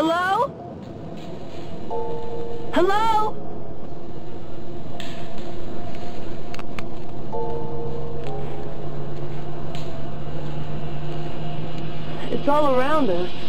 Hello? Hello? It's all around us.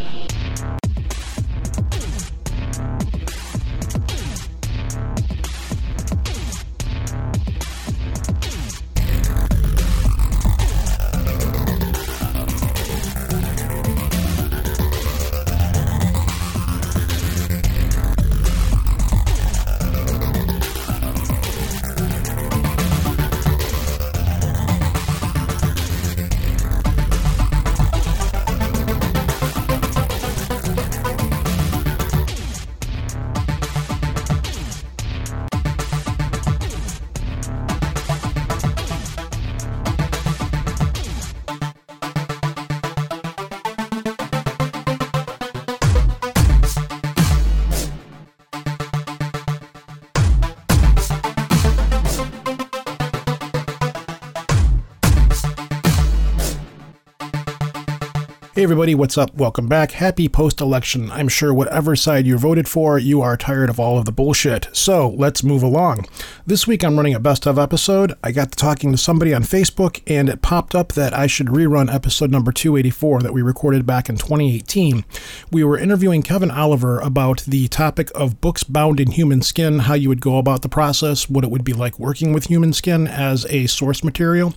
Hey everybody, what's up? Welcome back. Happy post election. I'm sure whatever side you voted for, you are tired of all of the bullshit. So let's move along. This week I'm running a best of episode. I got to talking to somebody on Facebook and it popped up that I should rerun episode number 284 that we recorded back in 2018. We were interviewing Kevin Oliver about the topic of books bound in human skin, how you would go about the process, what it would be like working with human skin as a source material.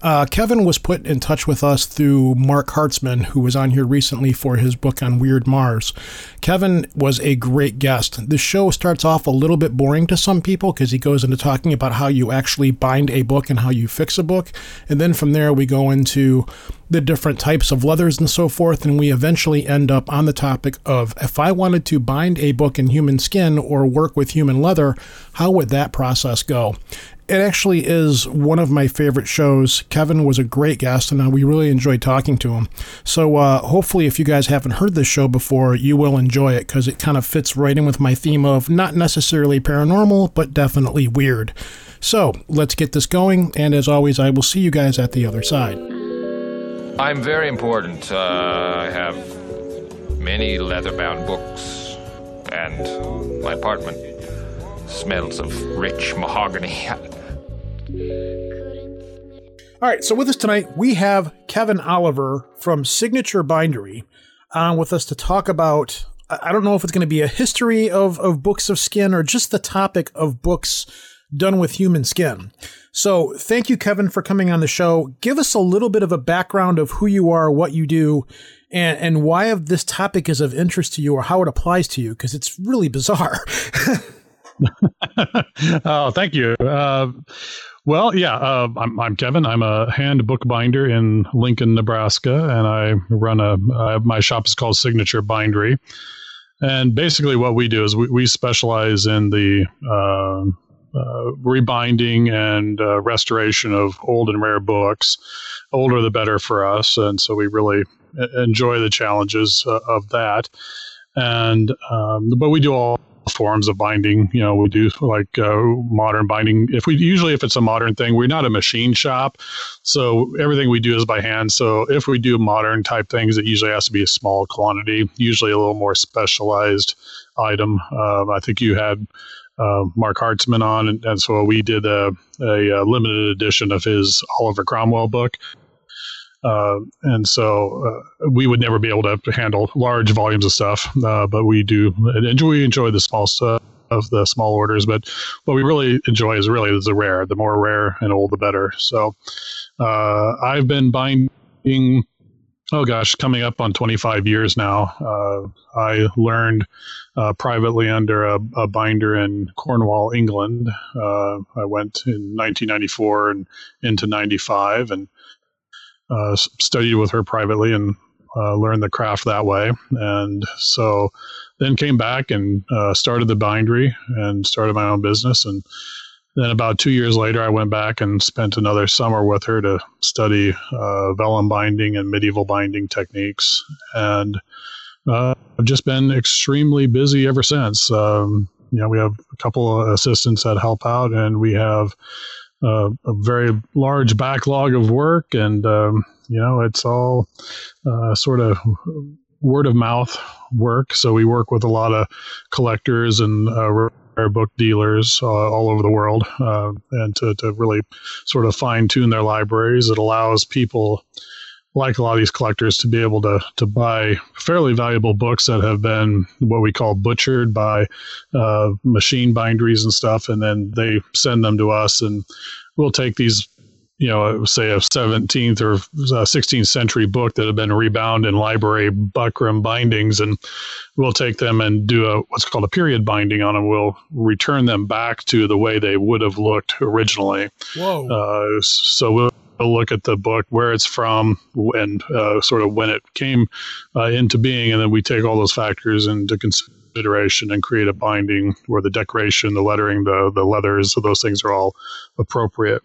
Uh, Kevin was put in touch with us through Marc Hartzman, who was on here recently for his book on Weird Mars. Kevin was a great guest. The show starts off a little bit boring to some people because he goes into talking about how you actually bind a book and how you fix a book. And then from there, we go into the different types of leathers and so forth, and we eventually end up on the topic of if I wanted to bind a book in human skin or work with human leather, how would that process go? It actually is one of my favorite shows. Kevin was a great guest, and uh, we really enjoyed talking to him. So, uh, hopefully, if you guys haven't heard this show before, you will enjoy it because it kind of fits right in with my theme of not necessarily paranormal, but definitely weird. So, let's get this going, and as always, I will see you guys at the other side. I'm very important. Uh, I have many leather bound books, and my apartment smells of rich mahogany. All right, so with us tonight, we have Kevin Oliver from Signature Bindery on with us to talk about. I don't know if it's going to be a history of, of books of skin or just the topic of books done with human skin. So, thank you, Kevin, for coming on the show. Give us a little bit of a background of who you are, what you do, and, and why this topic is of interest to you or how it applies to you, because it's really bizarre. oh, thank you. Uh, well, yeah, uh, I'm, I'm, Kevin. I'm a hand bookbinder in Lincoln, Nebraska, and I run a uh, my shop is called Signature Bindery. And basically, what we do is we, we specialize in the uh, uh, rebinding and uh, restoration of old and rare books. Older the better for us, and so we really enjoy the challenges uh, of that. And um, but we do all forms of binding. You know, we do like uh, modern binding. If we usually, if it's a modern thing, we're not a machine shop, so everything we do is by hand. So if we do modern type things, it usually has to be a small quantity, usually a little more specialized item. Uh, I think you had uh, Marc Hartzman on, and, and, so we did a, a, a, limited edition of his Oliver Cromwell book. Uh, and so uh, we would never be able to handle large volumes of stuff, uh, but we do enjoy we enjoy the small stuff of the small orders. But what we really enjoy is really the rare. The more rare and old, the better. So uh, I've been binding. Oh gosh, coming up on 25 years now. Uh, I learned uh, privately under a, a, binder in Cornwall, England. I went in 1994 and into 95 and uh, studied with her privately and uh, learned the craft that way. And so then came back and uh, started the bindery and started my own business. And then about two years later, I went back and spent another summer with her to study uh, vellum binding and medieval binding techniques. And uh, I've just been extremely busy ever since. Um, you know, we have a couple of assistants that help out, and we have uh, a very large backlog of work, and um, you know it's all uh, sort of word of mouth work. So we work with a lot of collectors and uh, rare book dealers uh, all over the world, uh, and to, to really sort of fine tune their libraries. It allows people like a lot of these collectors to be able to to buy fairly valuable books that have been what we call butchered by uh, machine binderies and stuff, and then they send them to us, and we'll take these you know, say a 17th or 16th century book that have been rebound in library buckram bindings, and we'll take them and do a what's called a period binding on them. We'll return them back to the way they would have looked originally. Whoa! Uh, so we'll look at the book, where it's from, and uh, sort of when it came uh, into being, and then we take all those factors into consideration and create a binding where the decoration, the lettering, the the leathers, so those things are all appropriate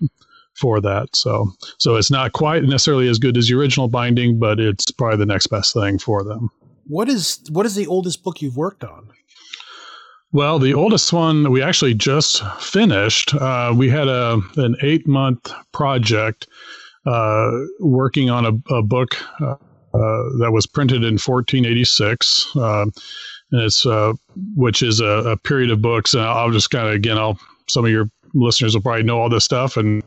for that. So so it's not quite necessarily as good as the original binding, but it's probably the next best thing for them. What is what is the oldest book you've worked on? Well, the oldest one we actually just finished. Uh, we had a an eight month project uh, working on a, a book uh, uh that was printed in 1486. Uh, and it's uh, which is a, a, period of books, and I'll just kind of again, I'll some of your listeners will probably know all this stuff and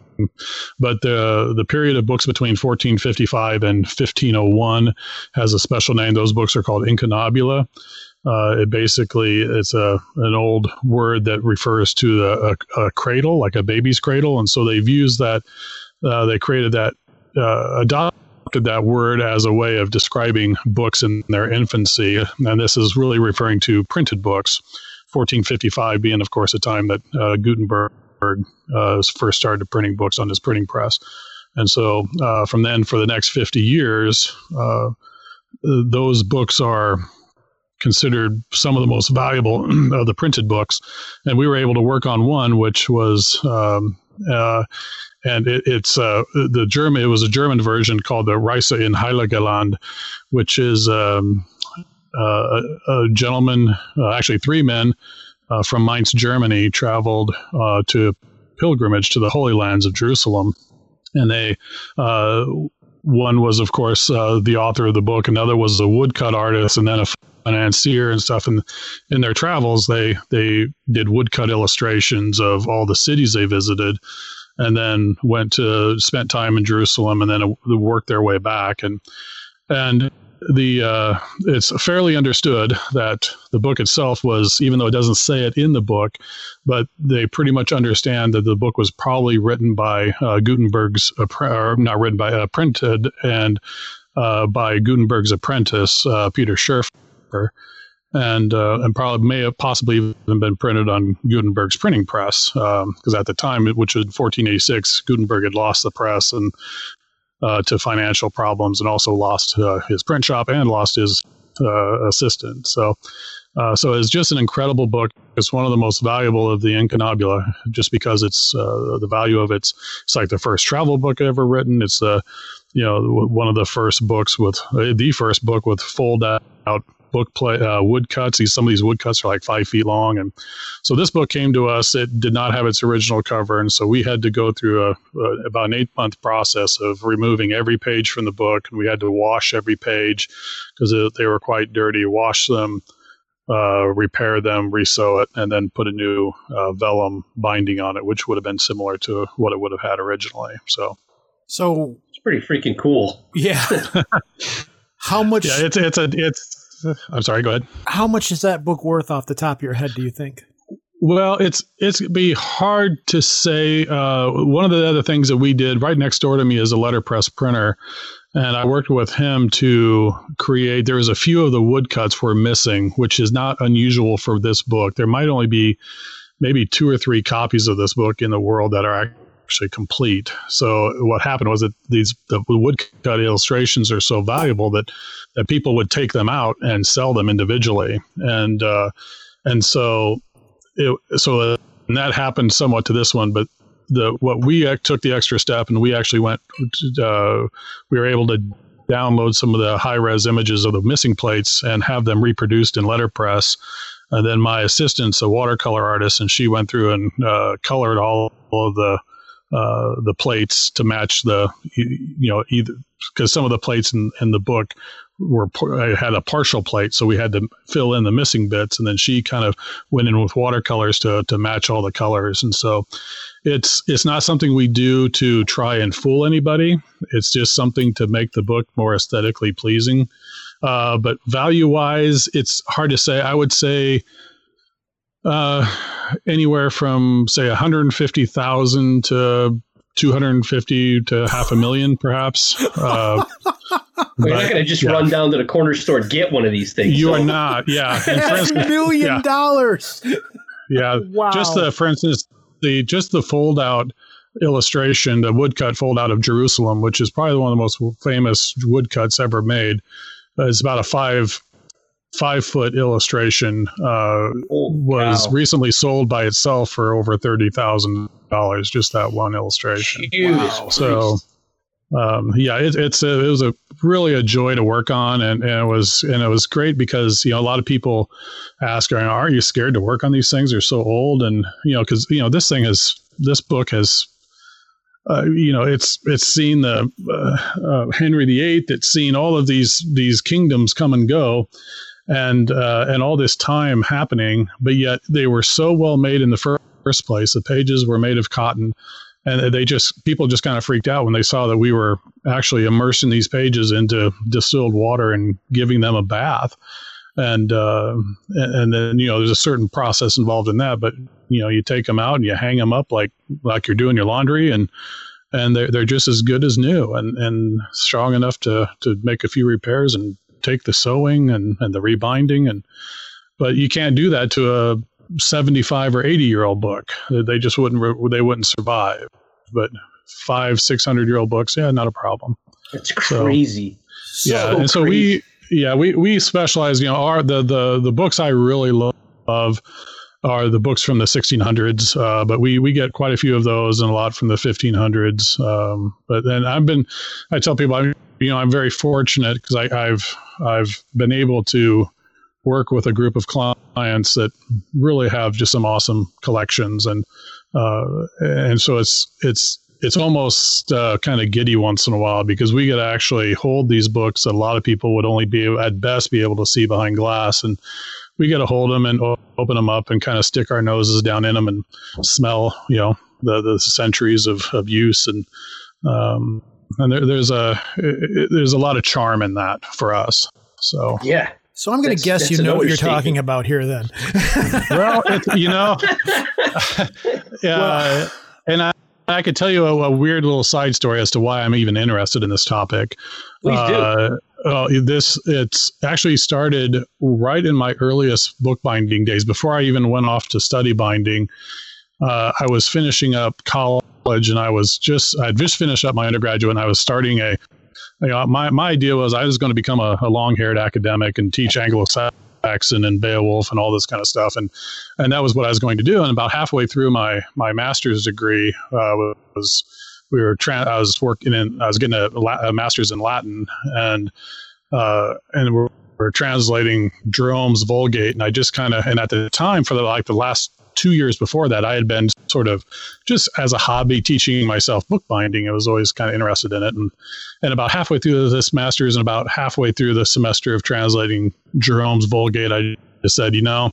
but the the period of books between 1455 and 1501 has a special name those books are called incunabula uh, it basically it's a an old word that refers to a, a, cradle like a baby's cradle and so they've used that uh, they created that uh, adopted that word as a way of describing books in their infancy and this is really referring to printed books 1455 being of course a time that uh, gutenberg uh, first started printing books on his printing press. And so uh, from then for the next 50 years, those books are considered some of the most valuable of the printed books. And we were able to work on one, which was, um, uh, and it, it's uh, the German, it was a German version called the Reise in Heiligeland, which is um, uh, a, a, gentleman, actually three men, uh, from Mainz, Germany, traveled uh, to pilgrimage to the Holy Lands of Jerusalem, and they. Uh, one was, of course, uh, the author of the book. Another was a woodcut artist, and then a financier and stuff. And in their travels, they they did woodcut illustrations of all the cities they visited, and then went to spent time in Jerusalem, and then worked their way back. And and the uh, it's fairly understood that the book itself was, even though it doesn't say it in the book, but they pretty much understand that the book was probably written by uh, Gutenberg's, or not written by, uh, printed and by Gutenberg's apprentice, uh, Peter Schöffer, and uh, and probably may have possibly even been printed on Gutenberg's printing press because um, at the time, which was 1486, Gutenberg had lost the press and uh, to financial problems and also lost uh, his print shop and lost his uh, assistant. So, uh, so it's just an incredible book. It's one of the most valuable of the Incunabula, just because it's uh, the value of it's. It's like the first travel book ever written. It's the, you know, one of the first books with the first book with fold out book play uh, woodcuts. These some of these woodcuts are like five feet long, and so this book came to us. It did not have its original cover, and so we had to go through a, a about an eight month process of removing every page from the book, and we had to wash every page because they were quite dirty. Wash them. Uh, repair them, resew it, and then put a new uh, vellum binding on it, which would have been similar to what it would have had originally. So, so it's pretty freaking cool. Yeah. How much? Yeah, it's it's a it's I'm sorry. Go ahead. How much is that book worth off the top of your head? Do you think? Well, it's it's be hard to say. Uh, one of the other things that we did right next door to me is a letterpress printer, and I worked with him to create. There was a few of the woodcuts were missing, which is not unusual for this book. There might only be maybe two or three copies of this book in the world that are actually complete. So what happened was that these the woodcut illustrations are so valuable that that people would take them out and sell them individually, and uh, and so it, so and that happened somewhat to this one, but the what we took the extra step and we actually went uh, we were able to download some of the high res images of the missing plates and have them reproduced in letterpress. And then my assistant's a watercolor artist, and she went through and uh, colored all of the uh, the plates to match the you know either because some of the plates in, in the book were I had a partial plate, so we had to fill in the missing bits, and then she kind of went in with watercolors to to match all the colors, and so it's it's not something we do to try and fool anybody. It's just something to make the book more aesthetically pleasing. Uh, but value wise, it's hard to say. I would say uh, anywhere from say 150,000 to 250 to half a million, perhaps. Uh, You're not going to just yeah. run down to the corner store and get one of these things. You so. are not. Yeah, a million yeah. dollars. Yeah. Wow. Just the, for instance, the just the fold out illustration, the woodcut fold out of Jerusalem, which is probably one of the most famous woodcuts ever made. Uh, it's about a five five foot illustration. Uh, was wow. recently sold by itself for over thirty thousand dollars. Just that one illustration. Wow. So. Um, yeah, it, it's a, it was a really a joy to work on, and, and it was and it was great because you know a lot of people ask, "Are you scared to work on these things? They're so old," and you know because you know this thing has this book has uh, you know, it's it's seen the uh, uh, Henry VIII. It's seen all of these these kingdoms come and go, and uh, and all this time happening. But yet they were so well made in the first place. The pages were made of cotton, and they just people just kind of freaked out when they saw that we were actually immersing these pages into distilled water and giving them a bath and uh, and then you know there's a certain process involved in that but you know you take them out and you hang them up like like you're doing your laundry and and they're, they're just as good as new and, and strong enough to, to make a few repairs and take the sewing and, and the rebinding and but you can't do that to a 75 or 80 year old book. They just wouldn't they wouldn't survive. But five 600 year old books yeah not a problem. It's crazy. so, yeah so and so we yeah we we specialize you know our the the the books i really love are the books from the 1600s, uh, but we we get quite a few of those and a lot from the 1500s. Um, but then I've been, I tell people, I'm, you know, I'm very fortunate because I've I've been able to work with a group of clients that really have just some awesome collections and uh, and so it's it's it's almost uh, kind of giddy once in a while because we get to actually hold these books that a lot of people would only be at best be able to see behind glass and we get to hold them and open them up and kind of stick our noses down in them and smell, you know, the, the centuries of, of use. And, um, and there, there's a, it, there's a lot of charm in that for us. So, yeah. So I'm going to guess you know what you're talking about here then. well, you know, yeah. Well, and I, I could tell you a, a, weird little side story as to why I'm even interested in this topic. Please do. Uh, uh, this it's actually started right in my earliest bookbinding days before I even went off to study binding. Uh, I was finishing up college and I was just I'd just finished up my undergraduate and I was starting a you know, my, my idea was I was going to become a, a long haired academic and teach Anglo-Saxon and Beowulf and all this kind of stuff. And, and that was what I was going to do. And about halfway through my, my master's degree uh, was we were tra- I was working in I was getting a, a master's in Latin and uh, and we're, we're translating Jerome's Vulgate and I just kind of and at the time for the like the last two years before that I had been sort of just as a hobby teaching myself bookbinding I was always kind of interested in it. And and about halfway through this master's and about halfway through the semester of translating Jerome's Vulgate I just said you know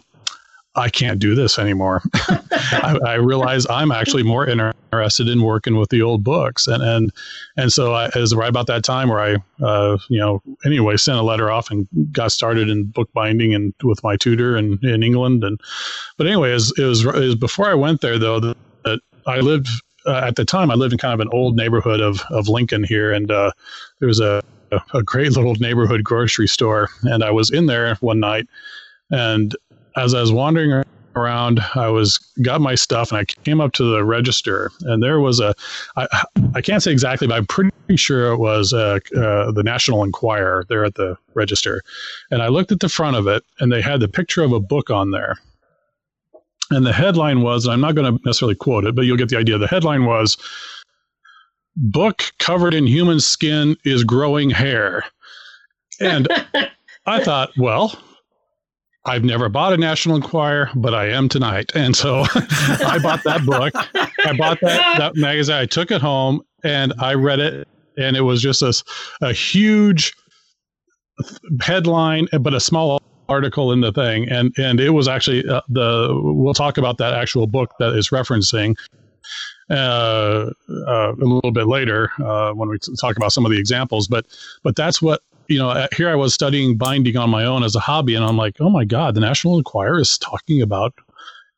I can't do this anymore. I, I, realize I'm actually more interested in working with the old books, and and and so I, it was right about that time where I, uh, you know, anyway, sent a letter off and got started in bookbinding and with my tutor in, in England, and but anyway, it was, it was, it was before I went there though that, I lived uh, at the time I lived in kind of an old neighborhood of of Lincoln here, and uh, there was a a great little neighborhood grocery store, and I was in there one night, and as I was wandering around, I was got my stuff and I came up to the register and there was a, I, I can't say exactly, but I'm pretty sure it was uh, uh, the National Enquirer there at the register. And I looked at the front of it and they had the picture of a book on there. And the headline was, I'm not going to necessarily quote it, but you'll get the idea. The headline was, Book covered in human skin is growing hair. And I thought, well, I've never bought a National Enquirer, but I am tonight. And so I bought that book I bought that, that magazine. I took it home and I read it, and it was just a, a huge headline, but a small article in the thing, and and it was actually uh, the. We'll talk about that actual book that is referencing. Uh, uh, a little bit later uh, when we talk about some of the examples, but but that's what you know. uh, Here I was studying binding on my own as a hobby, and I'm like, oh my god, the National Enquirer is talking about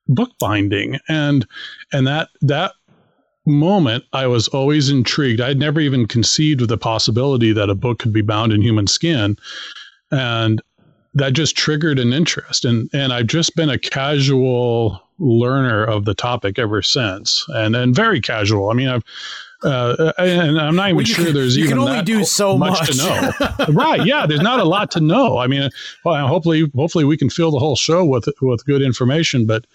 book binding, and and that that moment I was always intrigued. I'd never even conceived of the possibility that a book could be bound in human skin, and that just triggered an interest. and And I've just been a casual learner of the topic ever since, and and very casual. I mean, I've. Uh, and I'm not even Well, sure can- there's you even can only that do so much. to know. right? Yeah, there's not a lot to know. I mean, well, hopefully, hopefully we can fill the whole show with with good information. But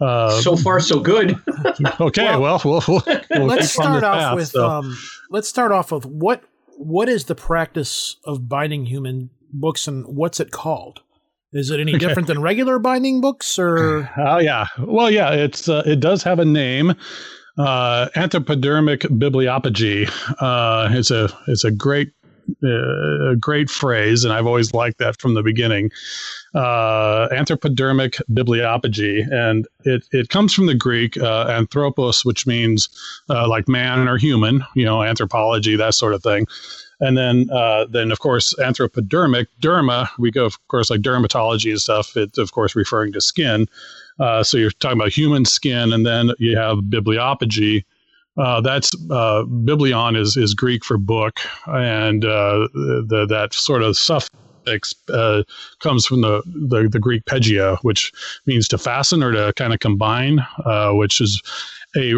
uh, so far, so good. okay, well, we'll, we'll, we'll let's keep on start this off path, with so. um, let's start off with what what is the practice of binding human books and what's it called? Is it any different than regular binding books or Oh yeah. Well, yeah. It's uh, it does have a name. Uh, anthropodermic bibliopegy. Uh, it's a it's a great uh, great phrase, and I've always liked that from the beginning. Uh, anthropodermic bibliopegy, and it it comes from the Greek uh, anthropos, which means uh, like man or human. You know, anthropology, that sort of thing. And then, uh, then of course, anthropodermic, derma. We go, of course, like dermatology and stuff. It's of course referring to skin. Uh, so you're talking about human skin, and then you have bibliopegy. Uh, that's uh, biblion is is Greek for book, and uh, the, that sort of suffix uh, comes from the, the the Greek pegia, which means to fasten or to kind of combine, which is a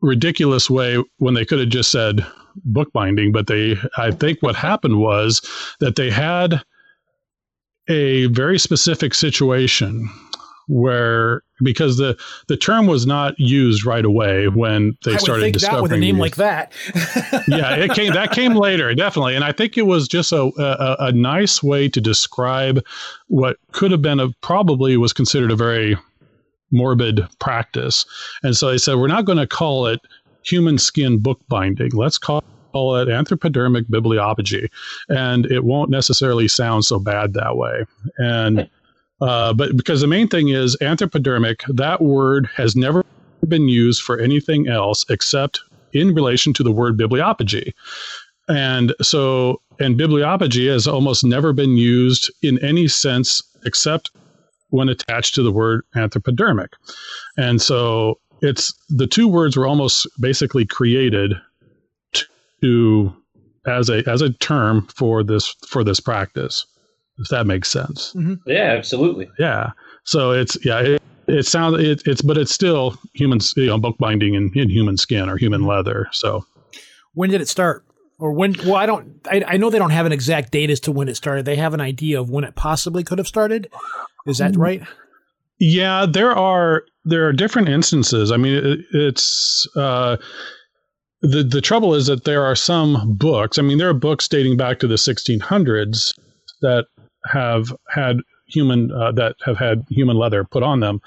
ridiculous way when they could have just said bookbinding, but they I think what happened was that they had a very specific situation where because the the term was not used right away when they I started think that discovering with a name these. like that. yeah, it came that came later, definitely, and I think it was just a, a a nice way to describe what could have been a probably was considered a very morbid practice, and so they said we're not going to call it human skin bookbinding. Let's call call it anthropodermic bibliopegy, and it won't necessarily sound so bad that way. And uh, but because the main thing is anthropodermic, that word has never been used for anything else except in relation to the word bibliopegy. And so, and bibliopegy has almost never been used in any sense except when attached to the word anthropodermic. And so, it's the two words were almost basically created to as a as a term for this for this practice if that makes sense mm-hmm. Yeah, absolutely. yeah so it's yeah it, it sounds it, it's but it's still human you know bookbinding in, in human skin or human mm-hmm. leather so when did it start? Or when? Well, I don't. I, I know they don't have an exact date as to when it started. They have an idea of when it possibly could have started. Is that mm. right? Yeah, there are there are different instances. I mean, it, it's uh, the the trouble is that there are some books. I mean, there are books dating back to the 1600s that have had human uh, that have had human leather put on them,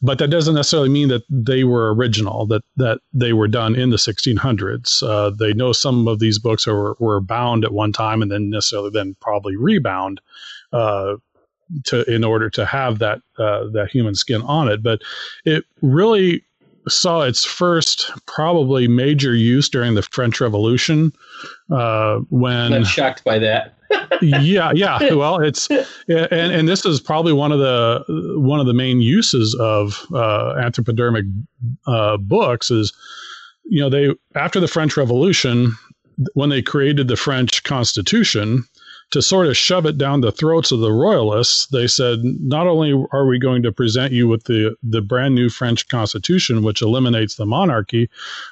but that doesn't necessarily mean that they were original. That that they were done in the 1600s. Uh, they know some of these books are, were bound at one time and then necessarily then probably rebound. Uh, to in order to have that uh, that human skin on it. But it really saw its first probably major use during the French Revolution uh, I'm when not shocked by that. yeah yeah well it's and and this is probably one of the one of the main uses of uh, anthropodermic uh, books is you know they after the French Revolution when they created the French Constitution to sort of shove it down the throats of the royalists, they said, not only are we going to present you with the, the brand new French Constitution, which eliminates the monarchy,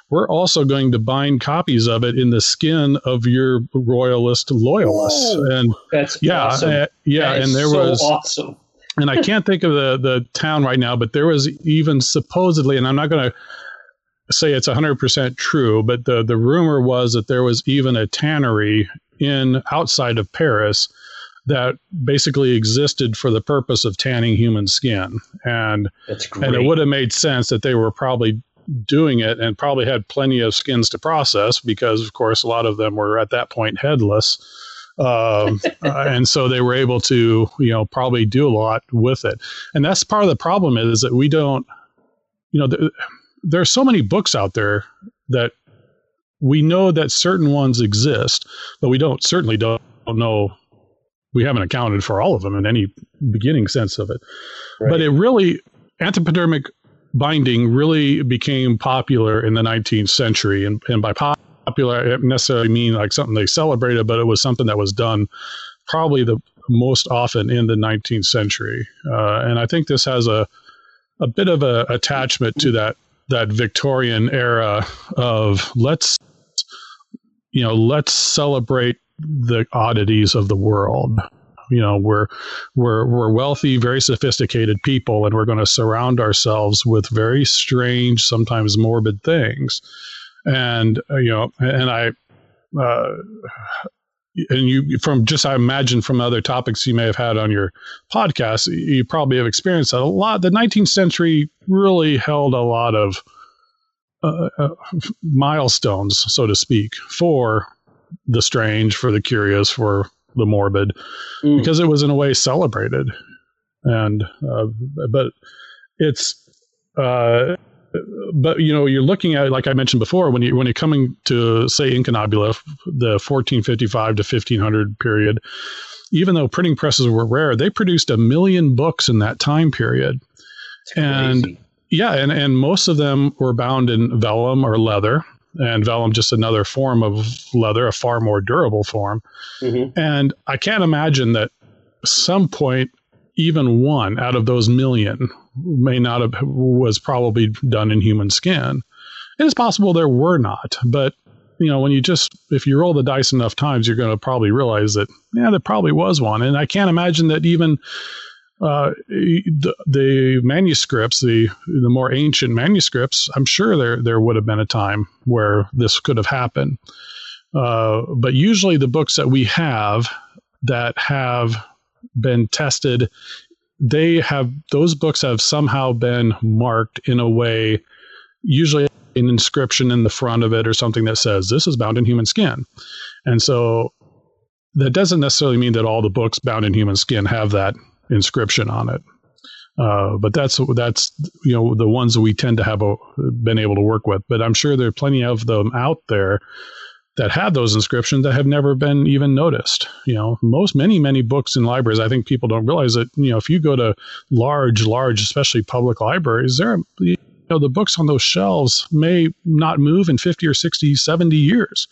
we're also going to bind copies of it in the skin of your royalist loyalists. Whoa. And That's yeah, awesome. uh, yeah, That and there so was awesome. and I can't think of the the town right now, but there was even supposedly, and I'm not going to say it's 100% true, but the the rumor was that there was even a tannery in outside of Paris that basically existed for the purpose of tanning human skin, and and it would have made sense that they were probably doing it and probably had plenty of skins to process because, of course, a lot of them were at that point headless. um, uh, and so they were able to, you know, probably do a lot with it. And that's part of the problem is that we don't, you know, th- there are so many books out there that we know that certain ones exist, but we don't certainly don't, know. We haven't accounted for all of them in any beginning sense of it. Right. But it really, anthropodermic binding really became popular in the 19th century. And, and by popular, I don't necessarily mean like something they celebrated, but it was something that was done probably the most often in the 19th century. Uh, and I think this has a, a bit of a attachment to that that Victorian era of let's you know let's celebrate the oddities of the world you know we're we're we're wealthy very sophisticated people and we're going to surround ourselves with very strange sometimes morbid things and uh, you know and i uh, and you from just I imagine from other topics you may have had on your podcast, you probably have experienced that a lot. The 19th century really held a lot of uh, uh, milestones, so to speak, for the strange, for the curious, for the morbid, mm. because it was in a way celebrated. And uh, but it's uh, but you know you're looking at like I mentioned before when you when you're coming to say Incunabula, the 1455 to 1500 period. Even though printing presses were rare, they produced a million books in that time period, and yeah, and and most of them were bound in vellum or leather, and vellum just another form of leather, a far more durable form. Mm-hmm. And I can't imagine that some point even one out of those million may not have was probably done in human skin. It is possible there were not, but you know, when you just if you roll the dice enough times, you're going to probably realize that yeah, there probably was one. And I can't imagine that even uh, the, the manuscripts, the the more ancient manuscripts, I'm sure there there would have been a time where this could have happened. Uh, but usually, the books that we have that have been tested they have those books have somehow been marked in a way usually an inscription in the front of it or something that says this is bound in human skin and so that doesn't necessarily mean that all the books bound in human skin have that inscription on it uh, but that's that's you know the ones that we tend to have a, been able to work with but i'm sure there are plenty of them out there that had those inscriptions that have never been even noticed. You know, most many many books in libraries. I think people don't realize that. You know, if you go to large, large, especially public libraries, there, you know, the books on those shelves may not move in 50 or 60, 70 years.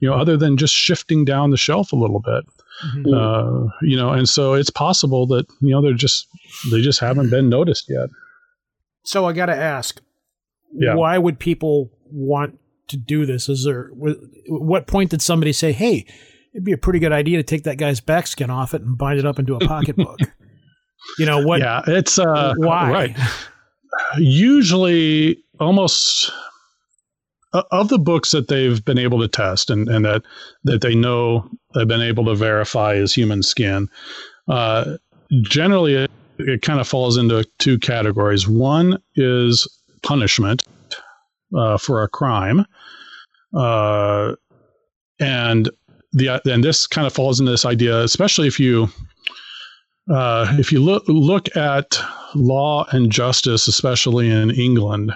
You know, other than just shifting down the shelf a little bit. Mm-hmm. Uh, you know, and so it's possible that you know they're just they just haven't been noticed yet. So I got to ask, yeah. why would people want to do this? Is there what point did somebody say, "Hey, it'd be a pretty good idea to take that guy's back skin off it and bind it up into a pocketbook"? you know what? Yeah, it's uh, why right. Usually, almost uh, of the books that they've been able to test and, and that that they know have been able to verify is human skin. Uh, generally, it, it kind of falls into two categories. One is punishment uh, for a crime, uh, and the and this kind of falls into this idea, especially if you uh, if you look look at law and justice, especially in England,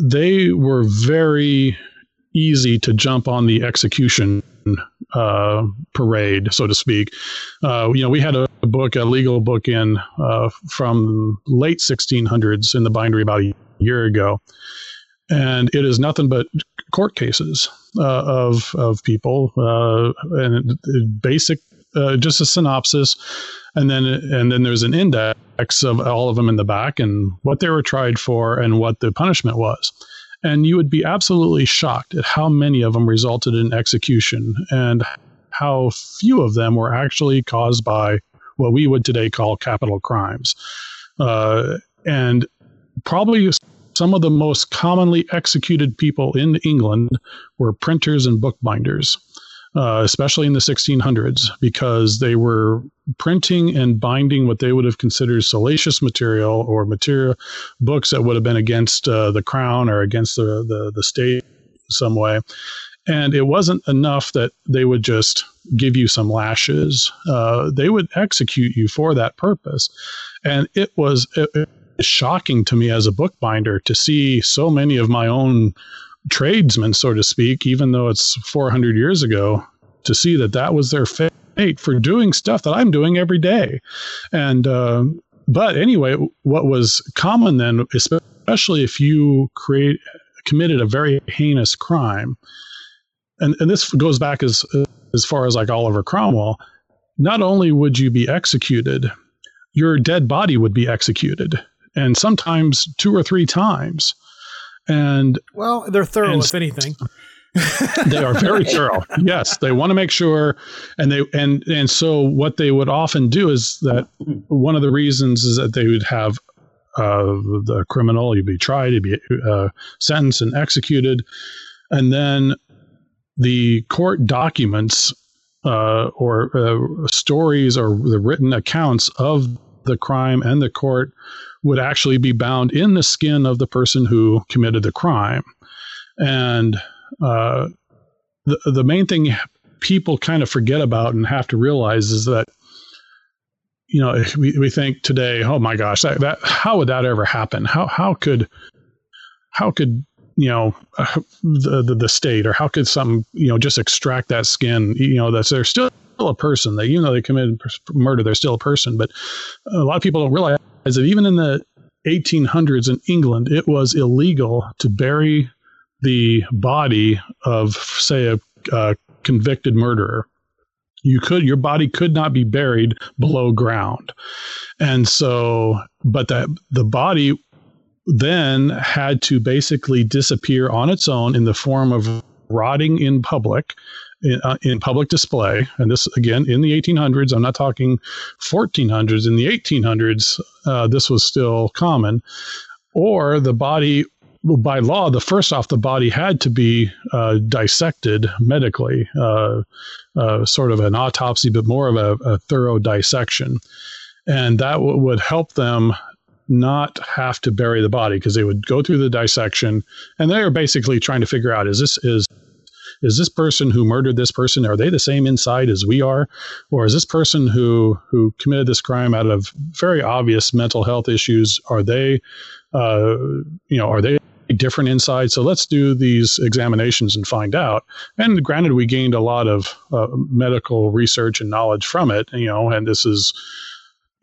they were very easy to jump on the execution uh, parade, so to speak. Uh, you know, we had a, book, a legal book in uh, from late 1600s in the bindery about a year ago, and it is nothing but court cases uh, of of people uh, and basic uh, just a synopsis. And then and then there's an index of all of them in the back and what they were tried for and what the punishment was and you would be absolutely shocked at how many of them resulted in execution and how few of them were actually caused by what we would today call capital crimes uh, and probably some of the most commonly executed people in England were printers and bookbinders. Uh, especially in the 1600s, because they were printing and binding what they would have considered salacious material or material books that would have been against uh, the crown or against the, the, the state some way. And it wasn't enough that they would just give you some lashes. Uh, they would execute you for that purpose. And it was it, it was shocking to me as a bookbinder to see so many of my own tradesmen, so to speak, even though it's 400 years ago, to see that that was their fate for doing stuff that I'm doing every day. And, uh, but anyway, what was common then, especially if you create committed a very heinous crime, and, and this goes back as as far as like Oliver Cromwell, not only would you be executed, your dead body would be executed, and sometimes two or three times. And well, they're thorough, and, if anything. they are very thorough. Yes, they want to make sure, and they and and so what they would often do is that one of the reasons is that they would have uh, the criminal, you'd be tried, you'd be uh, sentenced and executed, and then the court documents uh, or uh, stories or the written accounts of the crime and the court would actually be bound in the skin of the person who committed the crime. And uh, the, the main thing people kind of forget about and have to realize is that you know we, we think today oh my gosh that, that how would that ever happen how how could how could you know uh, the, the, the state or how could some you know just extract that skin you know that's they're still a person that even though they committed murder they're still a person but a lot of people don't realize that even in the 1800s in England it was illegal to bury the body of say a, a convicted murderer. You could your body could not be buried below ground. And so but that the body then had to basically disappear on its own in the form of rotting in public in, uh, in, public display. And this again in the 1800s i'm not talking 1400s in the 1800s uh, this was still common. Or the body by law the first off the body had to be uh, dissected medically uh, uh, sort of an autopsy but more of a, a thorough dissection. And that w- would help them not have to bury the body because they would go through the dissection and they are basically trying to figure out is this is is this person who murdered this person are they the same inside as we are or is this person who who committed this crime out of very obvious mental health issues are they uh, you know are they different inside so let's do these examinations and find out and granted we gained a lot of uh, medical research and knowledge from it you know and this is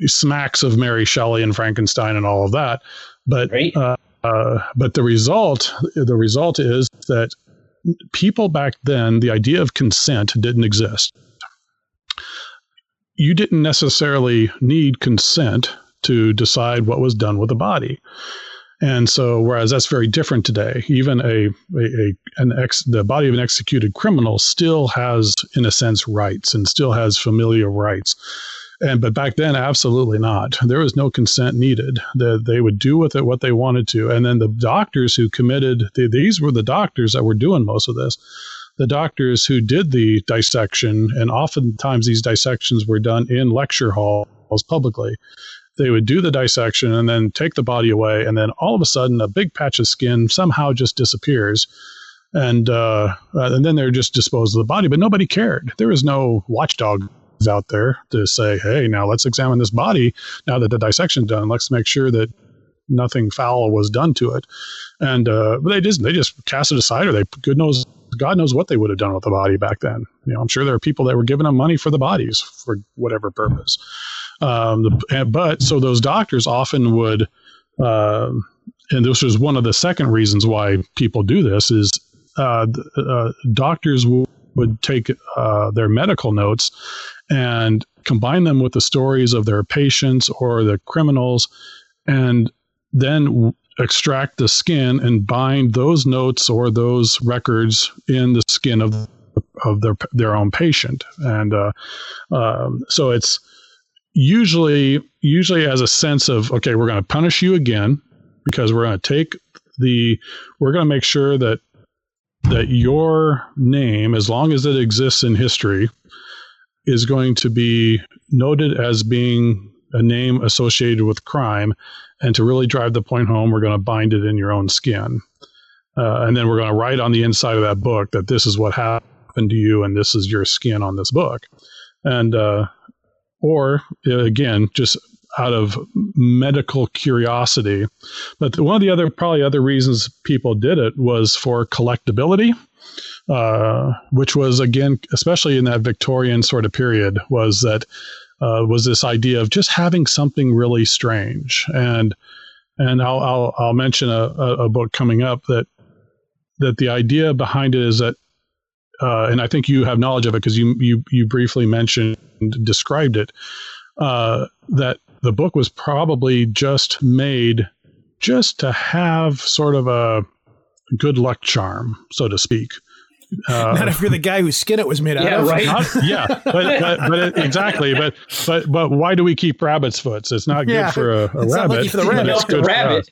smacks of Mary Shelley and Frankenstein and all of that. But right. uh, uh, but the result the result is that people back then the idea of consent didn't exist. You didn't necessarily need consent to decide what was done with the body. And so, whereas that's very different today, even a, a, an ex, the body of an executed criminal still has, in a sense, rights and still has familial rights. And but back then, absolutely not. There was no consent needed. That they would do with it what they wanted to. And then the doctors who committed the, these were the doctors that were doing most of this. The doctors who did the dissection, and oftentimes these dissections were done in lecture halls publicly. They would do the dissection and then take the body away, and then all of a sudden, a big patch of skin somehow just disappears and uh, and then they're just disposed of the body. But nobody cared. There was no watchdog out there to say, hey, now let's examine this body. Now that the dissection's done, let's make sure that nothing foul was done to it. And uh, they just they just cast it aside, or they good knows God knows what they would have done with the body back then. You know, I'm sure there are people that were giving them money for the bodies for whatever purpose. Um, the, but so those doctors often would, uh, and this was one of the second reasons why people do this is uh, uh, doctors would take uh, their medical notes and combine them with the stories of their patients or the criminals and then extract the skin and bind those notes or those records in the skin of of their their own patient. And uh, um, so it's usually usually as a sense of okay we're going to punish you again because we're going to take the we're going to make sure that that your name, as long as it exists in history, is going to be noted as being a name associated with crime. And to really drive the point home, we're going to bind it in your own skin. Uh, and then we're going to write on the inside of that book that this is what happened to you and this is your skin on this book. And, uh, or again, just out of medical curiosity. But one of the other, probably other reasons people did it was for collectability. Uh, which was again, especially in that Victorian sort of period, was that uh, was this idea of just having something really strange. And and I'll I'll, I'll mention a, a, book coming up that that the idea behind it is that, uh, and I think you have knowledge of it because you you you briefly mentioned described it. Uh, that the book was probably just made just to have sort of a good luck charm, so to speak. Uh, Not if you're the guy whose skin it was made out yeah, of. Right? Not, yeah, but, but, but it, exactly. But but but why do we keep rabbit's foots? It's not good yeah, for a, a rabbit. for the rabbit. It's good rabbit.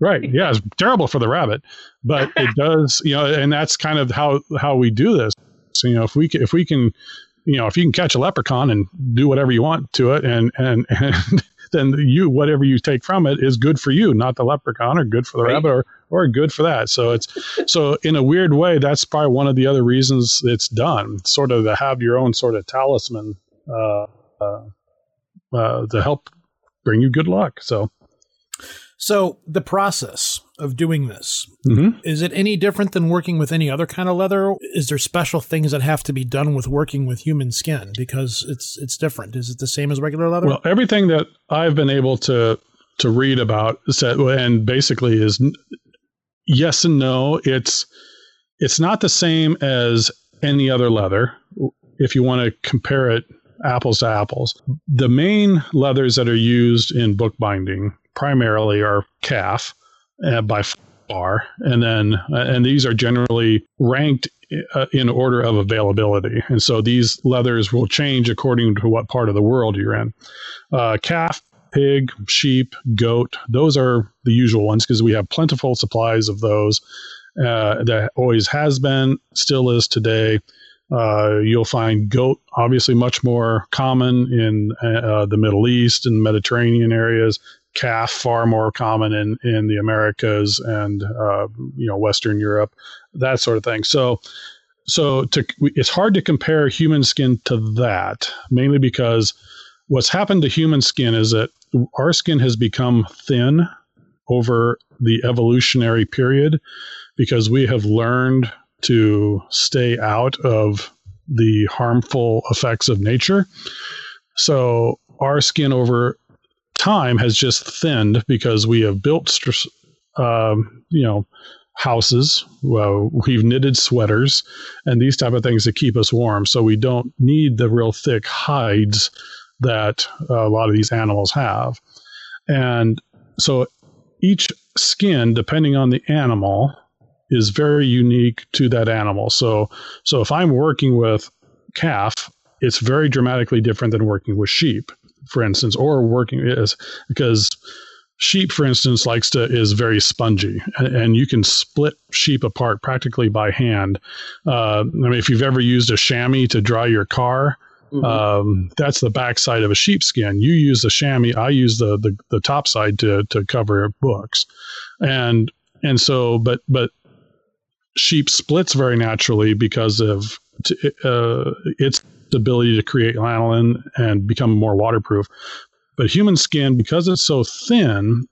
Right. Yeah, it's terrible for the rabbit, but it does. You know, and that's kind of how how we do this. So you know, if we can, if we can you know, if you can catch a leprechaun and do whatever you want to it, and and and then you whatever you take from it is good for you, not the leprechaun, or good for the right. rabbit, or or good for that. So it's so in a weird way, that's probably one of the other reasons it's done, sort of to have your own sort of talisman uh, uh, uh, to help bring you good luck. So so the process of doing this mm-hmm. is it any different than working with any other kind of leather? Is there special things that have to be done with working with human skin because it's it's different? Is it the same as regular leather? Well, everything that I've been able to to read about said and basically is yes and no. It's it's not the same as any other leather. If you want to compare it apples to apples, the main leathers that are used in bookbinding primarily are calf uh, by far, and then uh, and these are generally ranked uh, in order of availability, and so these leathers will change according to what part of the world you're in. Uh, calf, pig, sheep, goat, those are the usual ones because we have plentiful supplies of those. Uh, that always has been, still is today. Uh, you'll find goat obviously much more common in uh, the Middle East and Mediterranean areas calf far more common in in the Americas and uh, you know Western Europe, that sort of thing. So so to it's hard to compare human skin to that mainly because what's happened to human skin is that our skin has become thin over the evolutionary period because we have learned to stay out of the harmful effects of nature. So our skin over time has just thinned because we have built, um, you know, houses. Well, we've knitted sweaters and these type of things to keep us warm. So we don't need the real thick hides that a lot of these animals have. And so each skin, depending on the animal, is very unique to that animal. So, so if I'm working with calf, it's very dramatically different than working with sheep for instance, or working is because sheep, for instance, likes to is very spongy, and, and you can split sheep apart practically by hand. Uh, I mean, if you've ever used a chamois to dry your car. Mm-hmm. Um, that's the backside of a sheepskin. You use the chamois. I use the, the the top side to to cover books, and and so but but sheep splits very naturally because of uh, its ability to create lanolin and become more waterproof. But human skin, because it's so thin,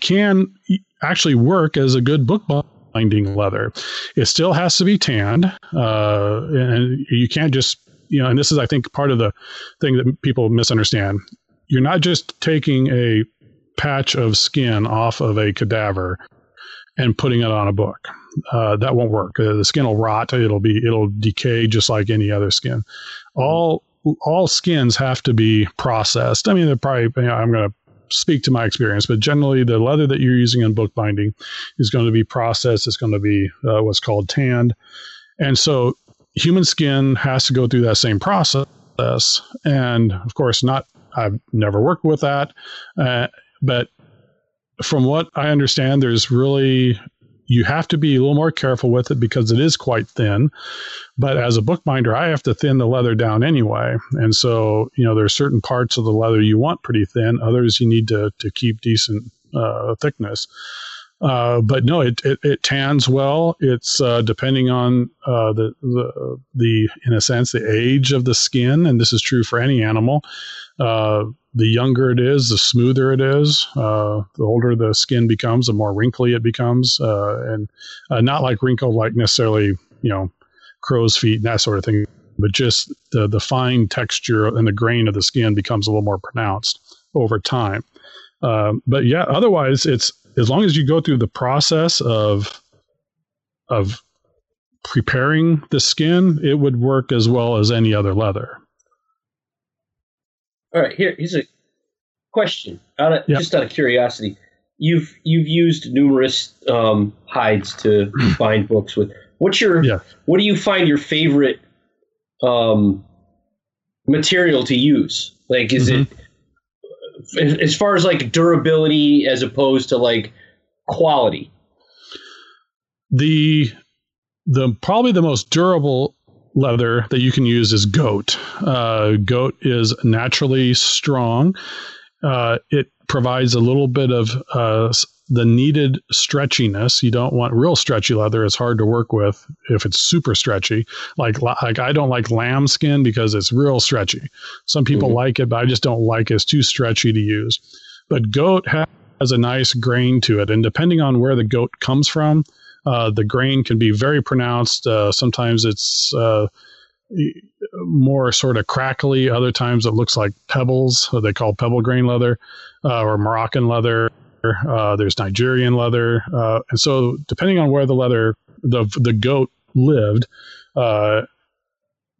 can actually work as a good bookbinding leather. It still has to be tanned, uh, and you can't just you know. And this is, I think, part of the thing that people misunderstand. You're not just taking a patch of skin off of a cadaver and putting it on a book uh, that won't work. Uh, the skin will rot. It'll be it'll decay just like any other skin. All all skins have to be processed. I mean, they're probably. You know, I'm going to speak to my experience, but generally, the leather that you're using in bookbinding is going to be processed. It's going to be uh, what's called tanned, and so human skin has to go through that same process. And of course, not. I've never worked with that, uh, but from what I understand, there's really you have to be a little more careful with it because it is quite thin. But as a bookbinder, I have to thin the leather down anyway. And so, you know, there are certain parts of the leather you want pretty thin, others you need to, to keep decent uh, thickness. Uh, but no, it, it, it, tans well. It's uh, depending on uh, the, the the in a sense the age of the skin, and this is true for any animal. Uh, the younger it is, the smoother it is. Uh, the older the skin becomes, the more wrinkly it becomes, uh, and not like wrinkle like necessarily you know crow's feet and that sort of thing, but just the the fine texture and the grain of the skin becomes a little more pronounced over time. but yeah, otherwise it's as long as you go through the process of of preparing the skin, it would work as well as any other leather. All right, here here's a question. Out of, yep. Just out of curiosity, you've you've used numerous um, hides to bind books with. What's your yeah. what do you find your favorite um, material to use? Like, is mm-hmm. it as far as like durability as opposed to like quality? The the probably the most durable leather that you can use is goat. Uh, goat is naturally strong. Uh, it provides a little bit of uh, the needed stretchiness. You don't want real stretchy leather. It's hard to work with if it's super stretchy. Like like I don't like lamb skin because it's real stretchy. Some people mm-hmm. like it, but I just don't like it. It's too stretchy to use. But goat has a nice grain to it, and depending on where the goat comes from, uh, the grain can be very pronounced. Uh, sometimes it's uh, more sort of crackly. Other times it looks like pebbles. They call pebble grain leather uh, or Moroccan leather. Uh, there's Nigerian leather, and so depending on where the leather the the goat lived,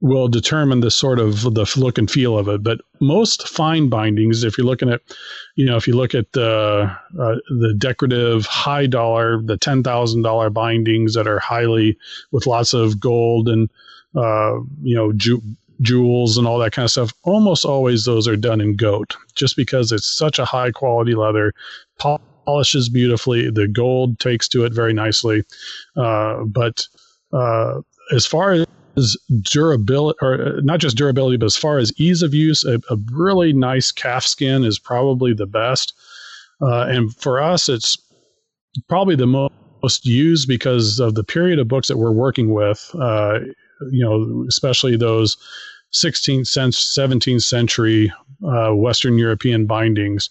will determine the sort of the look and feel of it. But most fine bindings, if you're looking at, you know, if you look at the uh, the decorative high dollar, the ten thousand dollar bindings that are highly with lots of gold and uh, you know ju- jewels and all that kind of stuff. Almost always those are done in goat, just because it's such a high quality leather. Polishes beautifully. The gold takes to it very nicely. Uh, but uh, as far as durability, or uh, not just durability, but as far as ease of use, a, a really nice calf skin is probably the best. Uh, and for us, it's probably the most used because of the period of books that we're working with. Uh, you know, especially those 16th, 17th century uh, Western European bindings,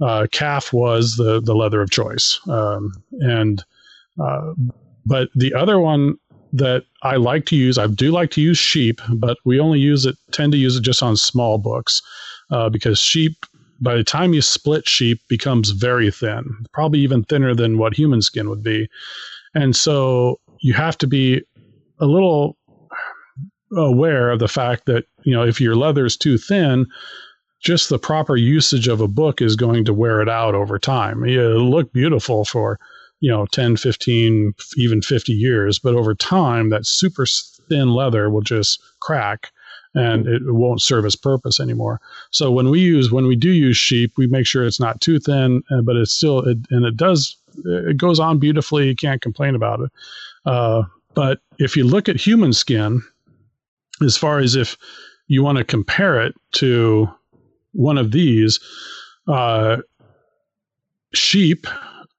uh, calf was the the leather of choice. Um, and uh, but the other one that I like to use, I do like to use sheep, but we only use it, tend to use it just on small books uh, because sheep. By the time you split sheep, becomes very thin, probably even thinner than what human skin would be, and so you have to be a little aware of the fact that you know if your leather is too thin just the proper usage of a book is going to wear it out over time it'll look beautiful for you know 10 15 even 50 years but over time that super thin leather will just crack and it won't serve its purpose anymore. So when we use when we do use sheep we make sure it's not too thin uh, but it's still it, and it does it goes on beautifully. You can't complain about it. Uh, but if you look at human skin, as far as if you want to compare it to one of these, uh, sheep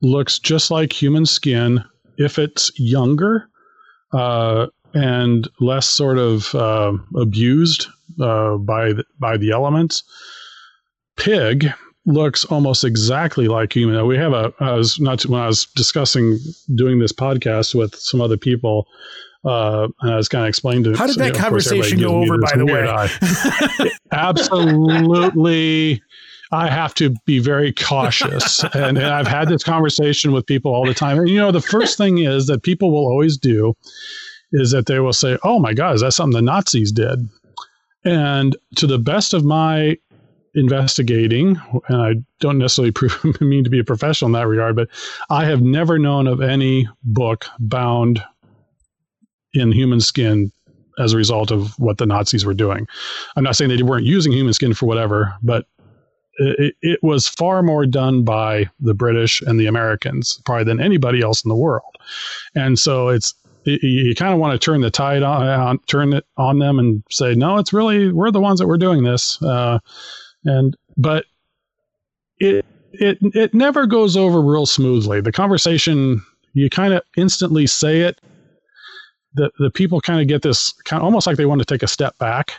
looks just like human skin if it's younger uh, and less sort of uh, abused uh, by the, by the elements. Pig looks almost exactly like human. We have a. I was not when I was discussing doing this podcast with some other people. Uh, and I was kind of explaining to. How did that know, conversation go over? By the way, absolutely. I have to be very cautious, and, and I've had this conversation with people all the time. And you know, the first thing is that people will always do is that they will say, "Oh my God, is that something the Nazis did?" And to the best of my investigating, and I don't necessarily mean to be a professional in that regard, but I have never known of any book bound in human skin as a result of what the Nazis were doing. I'm not saying they weren't using human skin for whatever, but it, was far more done by the British and the Americans, probably than anybody else in the world. And so it's you, kind of want to turn the tide on, on, turn it on them and say, no, it's really we're the ones that were doing this. Uh, and but it it it never goes over real smoothly. The conversation you kind of instantly say it. The the people kind of get this kind of almost like they want to take a step back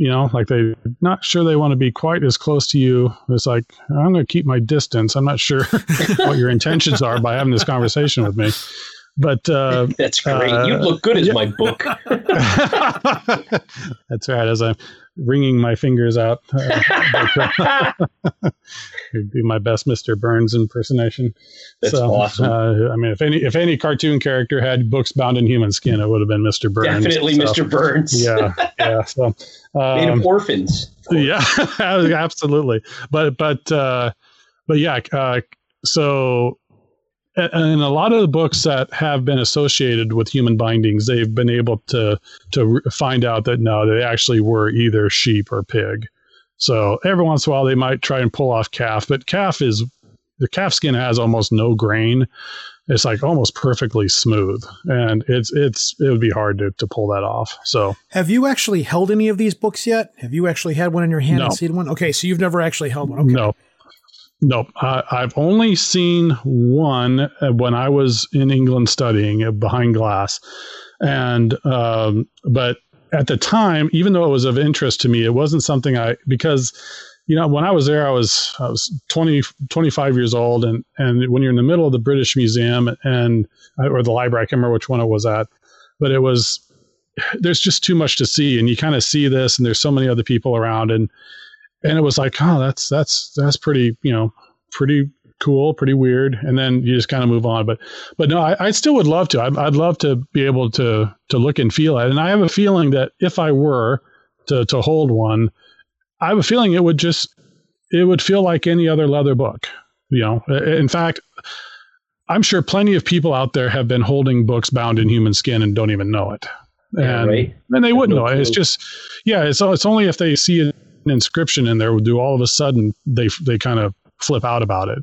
you know, like they're not sure they want to be quite as close to you. It's like, I'm going to keep my distance. I'm not sure what your intentions are by having this conversation with me. But uh, that's great. Uh, you look good as yeah. my book. that's right. As I'm wringing my fingers out, uh, be my best Mr. Burns impersonation. That's so, awesome. Uh, I mean, if any if any cartoon character had books bound in human skin, it would have been Mr. Burns. Definitely so, Mr. Burns. yeah, yeah. So um, made of orphans. Yeah, absolutely. But but uh, but yeah. Uh, so and a lot of the books that have been associated with human bindings, they've been able to to find out that no, they actually were either sheep or pig. So every once in a while, they might try and pull off calf, but calf is the calf skin has almost no grain. It's like almost perfectly smooth, and it's it's it would be hard to, to pull that off. So, have you actually held any of these books yet? Have you actually had one in your hand no. and seen one? Okay, so you've never actually held one. Okay. No, Nope. Uh, I've only seen one uh, when I was in England studying behind glass. And, um, but at the time, even though it was of interest to me, it wasn't something I, because, you know, when I was there, I was, I was 20, 25 years old. And, and when you're in the middle of the British Museum and, or the library, I can't remember which one it was at, but it was, there's just too much to see. And you kind of see this and there's so many other people around. And, and it was like, oh, that's that's that's pretty, you know, pretty cool, pretty weird, and then you just kind of move on. But but no, I, I still would love to. I'd, I'd love to be able to to look and feel it. And I have a feeling that if I were to to hold one, I have a feeling it would just it would feel like any other leather book. You know, in fact. I'm sure plenty of people out there have been holding books bound in human skin and don't even know it. And, yeah, right. and they wouldn't know it. It's just, yeah, it's, it's only if they see it an inscription in there would do all of a sudden they they kind of flip out about it.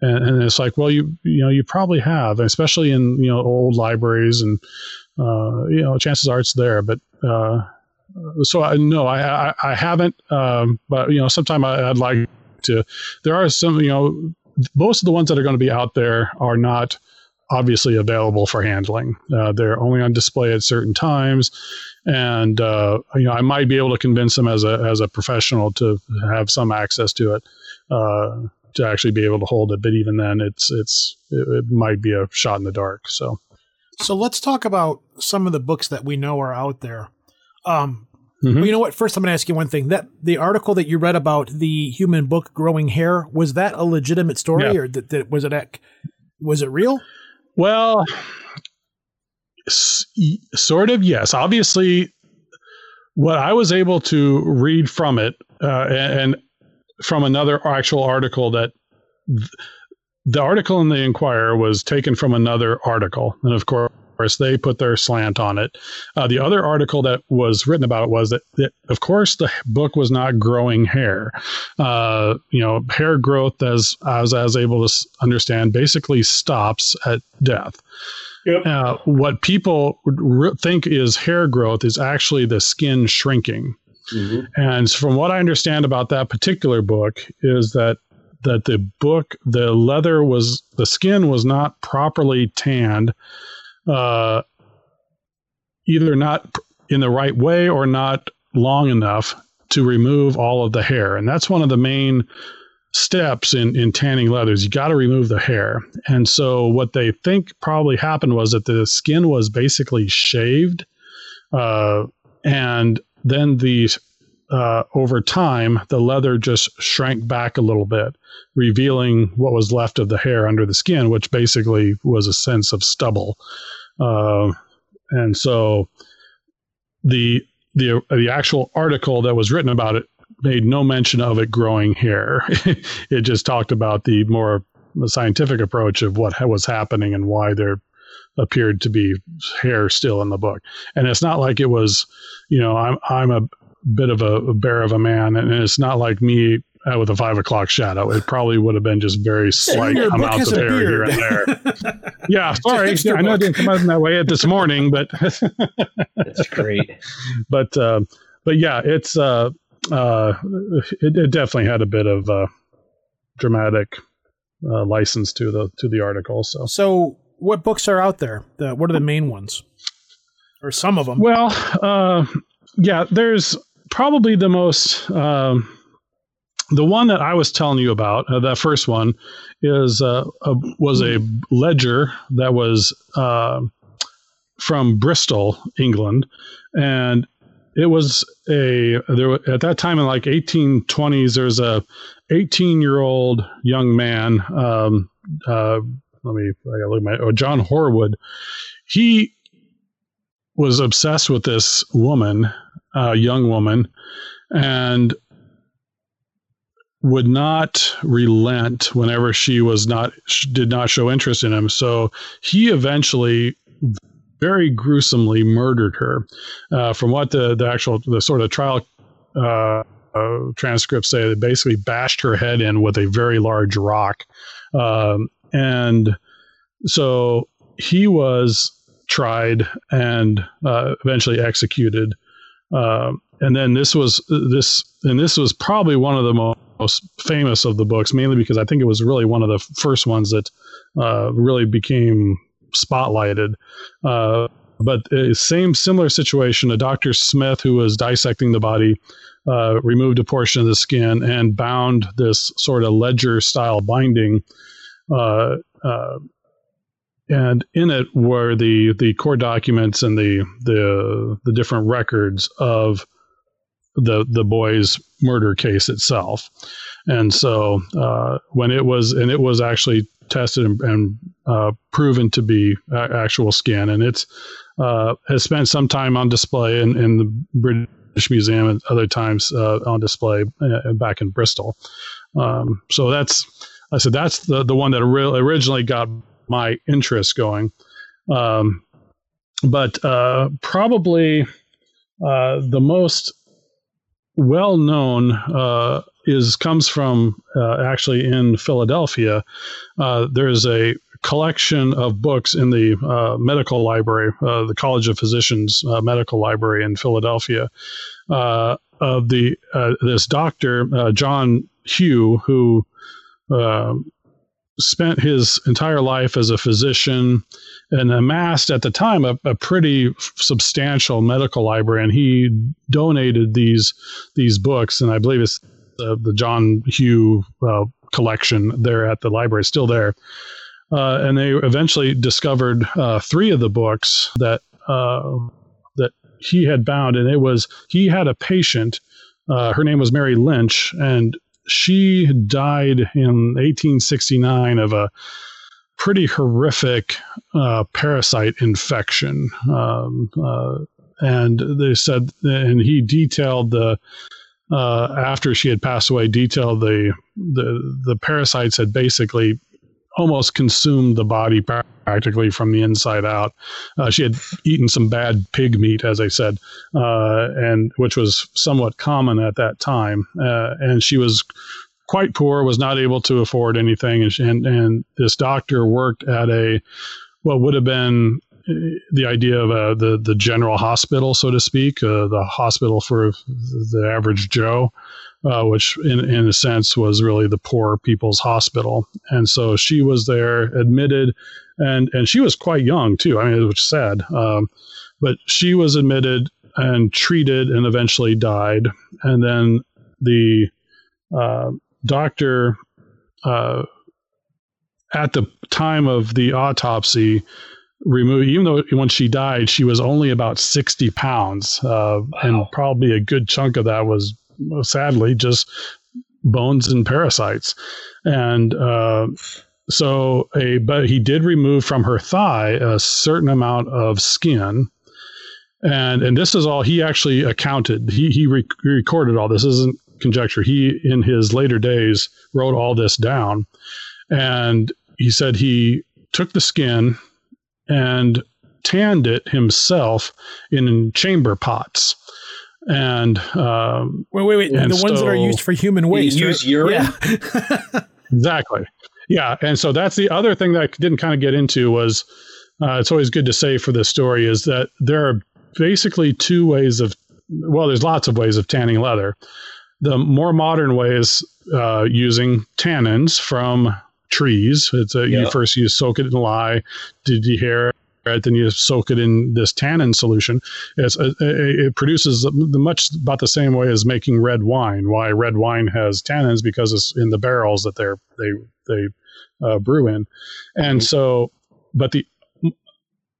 And, and, it's like well you you know you probably have especially in you know old libraries and uh, you know chances are it's there but uh, so I no I, I, I haven't um, but you know sometime I, I'd like to there are some you know most of the ones that are going to be out there are not obviously available for handling. Uh, they're only on display at certain times, and uh, you know I might be able to convince them as a as a professional to have some access to it uh, to actually be able to hold it. But even then, it's it's it, it, might be a shot in the dark. So, so let's talk about some of the books that we know are out there. Um, mm-hmm. well, you know what? First, I'm going to ask you one thing. That the article that you read about the human book growing hair was that a legitimate story, yeah. or that, that was it? Was it real? Well, s- sort of, yes. Obviously, what I was able to read from it, uh, and, and, from another actual article that th- the article in the Inquirer was taken from another article, and of course course, they put their slant on it. Uh, the other article that was written about it was that, that of course, the book was not growing hair. Uh, you know, hair growth, as as I was able to understand, basically stops at death. Yep. Uh, what people re- think is hair growth is actually the skin shrinking. Mm-hmm. And from what I understand about that particular book is that that the book, the leather was the skin was not properly tanned uh, either not in the right way or not long enough to remove all of the hair. And that's one of the main steps in, in tanning leathers. You got to remove the hair. And so what they think probably happened was that the skin was basically shaved. Uh, and then the uh, over time, the leather just shrank back a little bit, revealing what was left of the hair under the skin, which basically was a sense of stubble. Uh, and so the the the actual article that was written about it made no mention of it growing hair. it just talked about the more scientific approach of what was happening and why there appeared to be hair still in the book. And it's not like it was, you know, I'm I'm a bit of a, a bear of a man, and it's not like me uh, with a five o'clock shadow. It probably would have been just very slight Your book amounts of a hair here and there. yeah, sorry, It's a hipster I know it didn't come out in that way this morning, but That's great. but uh, but yeah, it's uh, uh, it, it definitely had a bit of uh, dramatic uh, license to the to the article. So So, what books are out there? The, what are the main ones? Or some of them? well, uh, yeah, there's probably the most. Um, the one that I was telling you about, uh, that first one, is uh, a, was a ledger that was uh, from Bristol, England, and it was a there at that time in like 1820s. There's a 18 year old young man. Um, uh, let me I gotta look my oh, John Horwood. He was obsessed with this woman, uh, young woman, and would not relent whenever she was not did not show interest in him. So he eventually very gruesomely murdered her. Uh, from what the the actual the sort of trial uh, uh, transcripts say, they basically bashed her head in with a very large rock, um, and so he was tried and uh, eventually executed. Um, and then this was this, and this was probably one of the mo- most famous of the books, mainly because I think it was really one of the first ones that uh, really became spotlighted. Uh, but same similar situation. A Dr. Smith who was dissecting the body uh, removed a portion of the skin and bound this sort of ledger style binding. Uh, uh, and in it were the the court documents and the the the different records of the the boy's murder case itself. And so uh, when it was and it was actually tested and, and uh, proven to be a- actual skin, and it's uh, has spent some time on display in, in the British Museum and other times uh, on display uh, back in Bristol. Um, so that's I said that's the the one that ori- originally got my interest going. Um, but uh, probably the most well known uh, is comes from uh, actually in Philadelphia. Uh, there's a collection of books in the uh, medical library, uh, the College of Physicians uh, medical library in Philadelphia, uh, of the this doctor John Hugh who. Spent his entire life as a physician and amassed at the time a, a pretty substantial medical library. And he donated these these books. And i believe it's the, the john hugh uh, collection there at the library still there. Uh, and they eventually discovered uh, three of the books that uh, that he had bound. And it was he had a patient uh, her name was mary lynch. And she died in 1869 of a pretty horrific uh, parasite infection. Um, uh, and they said, and he detailed the, uh, after she had passed away, detailed the, the, the parasites had basically almost consumed the body practically from the inside out. Uh, she had eaten some bad pig meat, as I said, uh, and which was somewhat common at that time. Uh, and she was quite poor, was not able to afford anything, and, she, and and this doctor worked at a what would have been uh, the idea of the the general hospital, so to speak, uh, the hospital for the average Joe uh, which in, in a sense was really the poor people's hospital. And so she was there admitted and, and she was quite young too. I mean, which is sad. Um, but she was admitted and treated and eventually died. And then the uh, doctor, uh, at the time of the autopsy, removed, even though when she died, she was only about 60 pounds. Uh, And probably a good chunk of that was sadly just bones and parasites. And uh, so, a but he did remove from her thigh a certain amount of skin. And and this is all he actually accounted. He he rec- recorded all this. this. Isn't conjecture. He in his later days wrote all this down, and he said he took the skin and tanned it himself in chamber pots And um, wait, wait, wait. the ones so, that are used for human waste. Use right? urine. Yeah. exactly. Yeah, and so that's the other thing that I didn't kind of get into was uh, it's always good to say for this story is that there are basically two ways of well, there's lots of ways of tanning leather. The more modern way is uh, using tannins from trees. It's a, you first you soak it in lye, Did you dehair it, then you soak it in this tannin solution. It's, uh, it produces the much about the same way as making red wine. Why red wine has tannins because it's in the barrels that they're they they uh, brew in, and mm-hmm. so but the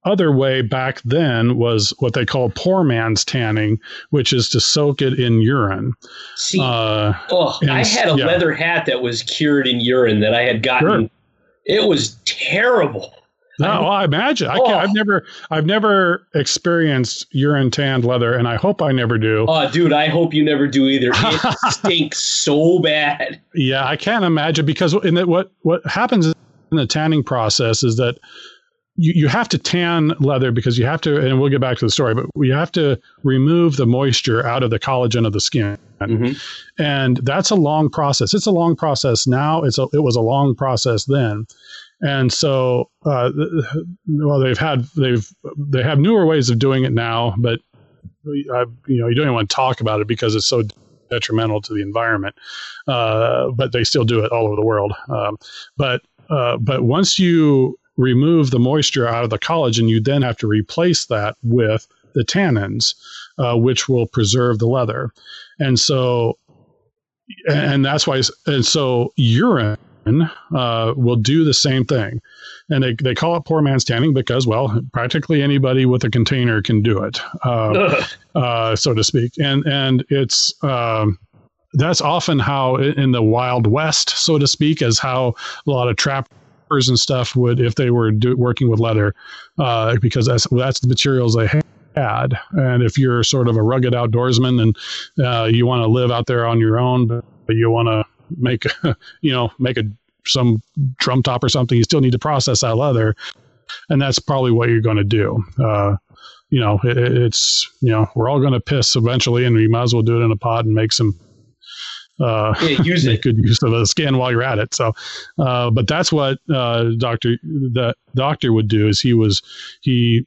other way back then was what they call poor man's tanning, which is to soak it in urine. See, uh, oh, I had a yeah. leather hat that was cured in urine that I had gotten. Sure. It was terrible. No, well, I imagine. I can't, I've oh. never, I've never experienced urine tanned leather, and I hope I never do. Oh, dude, I hope you never do either. It stinks so bad. Yeah, I can't imagine because in the, what what happens in the tanning process is that you, you have to tan leather because you have to, and we'll get back to the story, but you have to remove the moisture out of the collagen of the skin. Mm-hmm. And that's a long process. It's a long process now. It's a, it was a long process then. And so, uh, well, they've had, they've, they have newer ways of doing it now, but I, you know, you don't even want to talk about it because it's so detrimental to the environment. Uh, but they still do it all over the world. Um, but, uh, but once you remove the moisture out of the collagen, you then have to replace that with the tannins, uh, which will preserve the leather. And so, and that's why, and so urine uh, will do the same thing. And they, they call it poor man's tanning because, well, practically anybody with a container can do it, uh, uh, so to speak. And and it's um, that's often how in the Wild West, so to speak, is how a lot of trappers and stuff would if they were do, working with leather, uh, because that's that's the materials they had. And if you're sort of a rugged outdoorsman and uh, you want to live out there on your own, but you want to make you know make a some drum top or something, you still need to process that leather, and that's probably what you're going to do. Uh, you know, it, it's you know we're all going to piss eventually, and we might as well do it in a pod and make some uh, yeah, use make good use of a skin while you're at it. So, uh, but that's what uh, doctor the doctor would do is he was he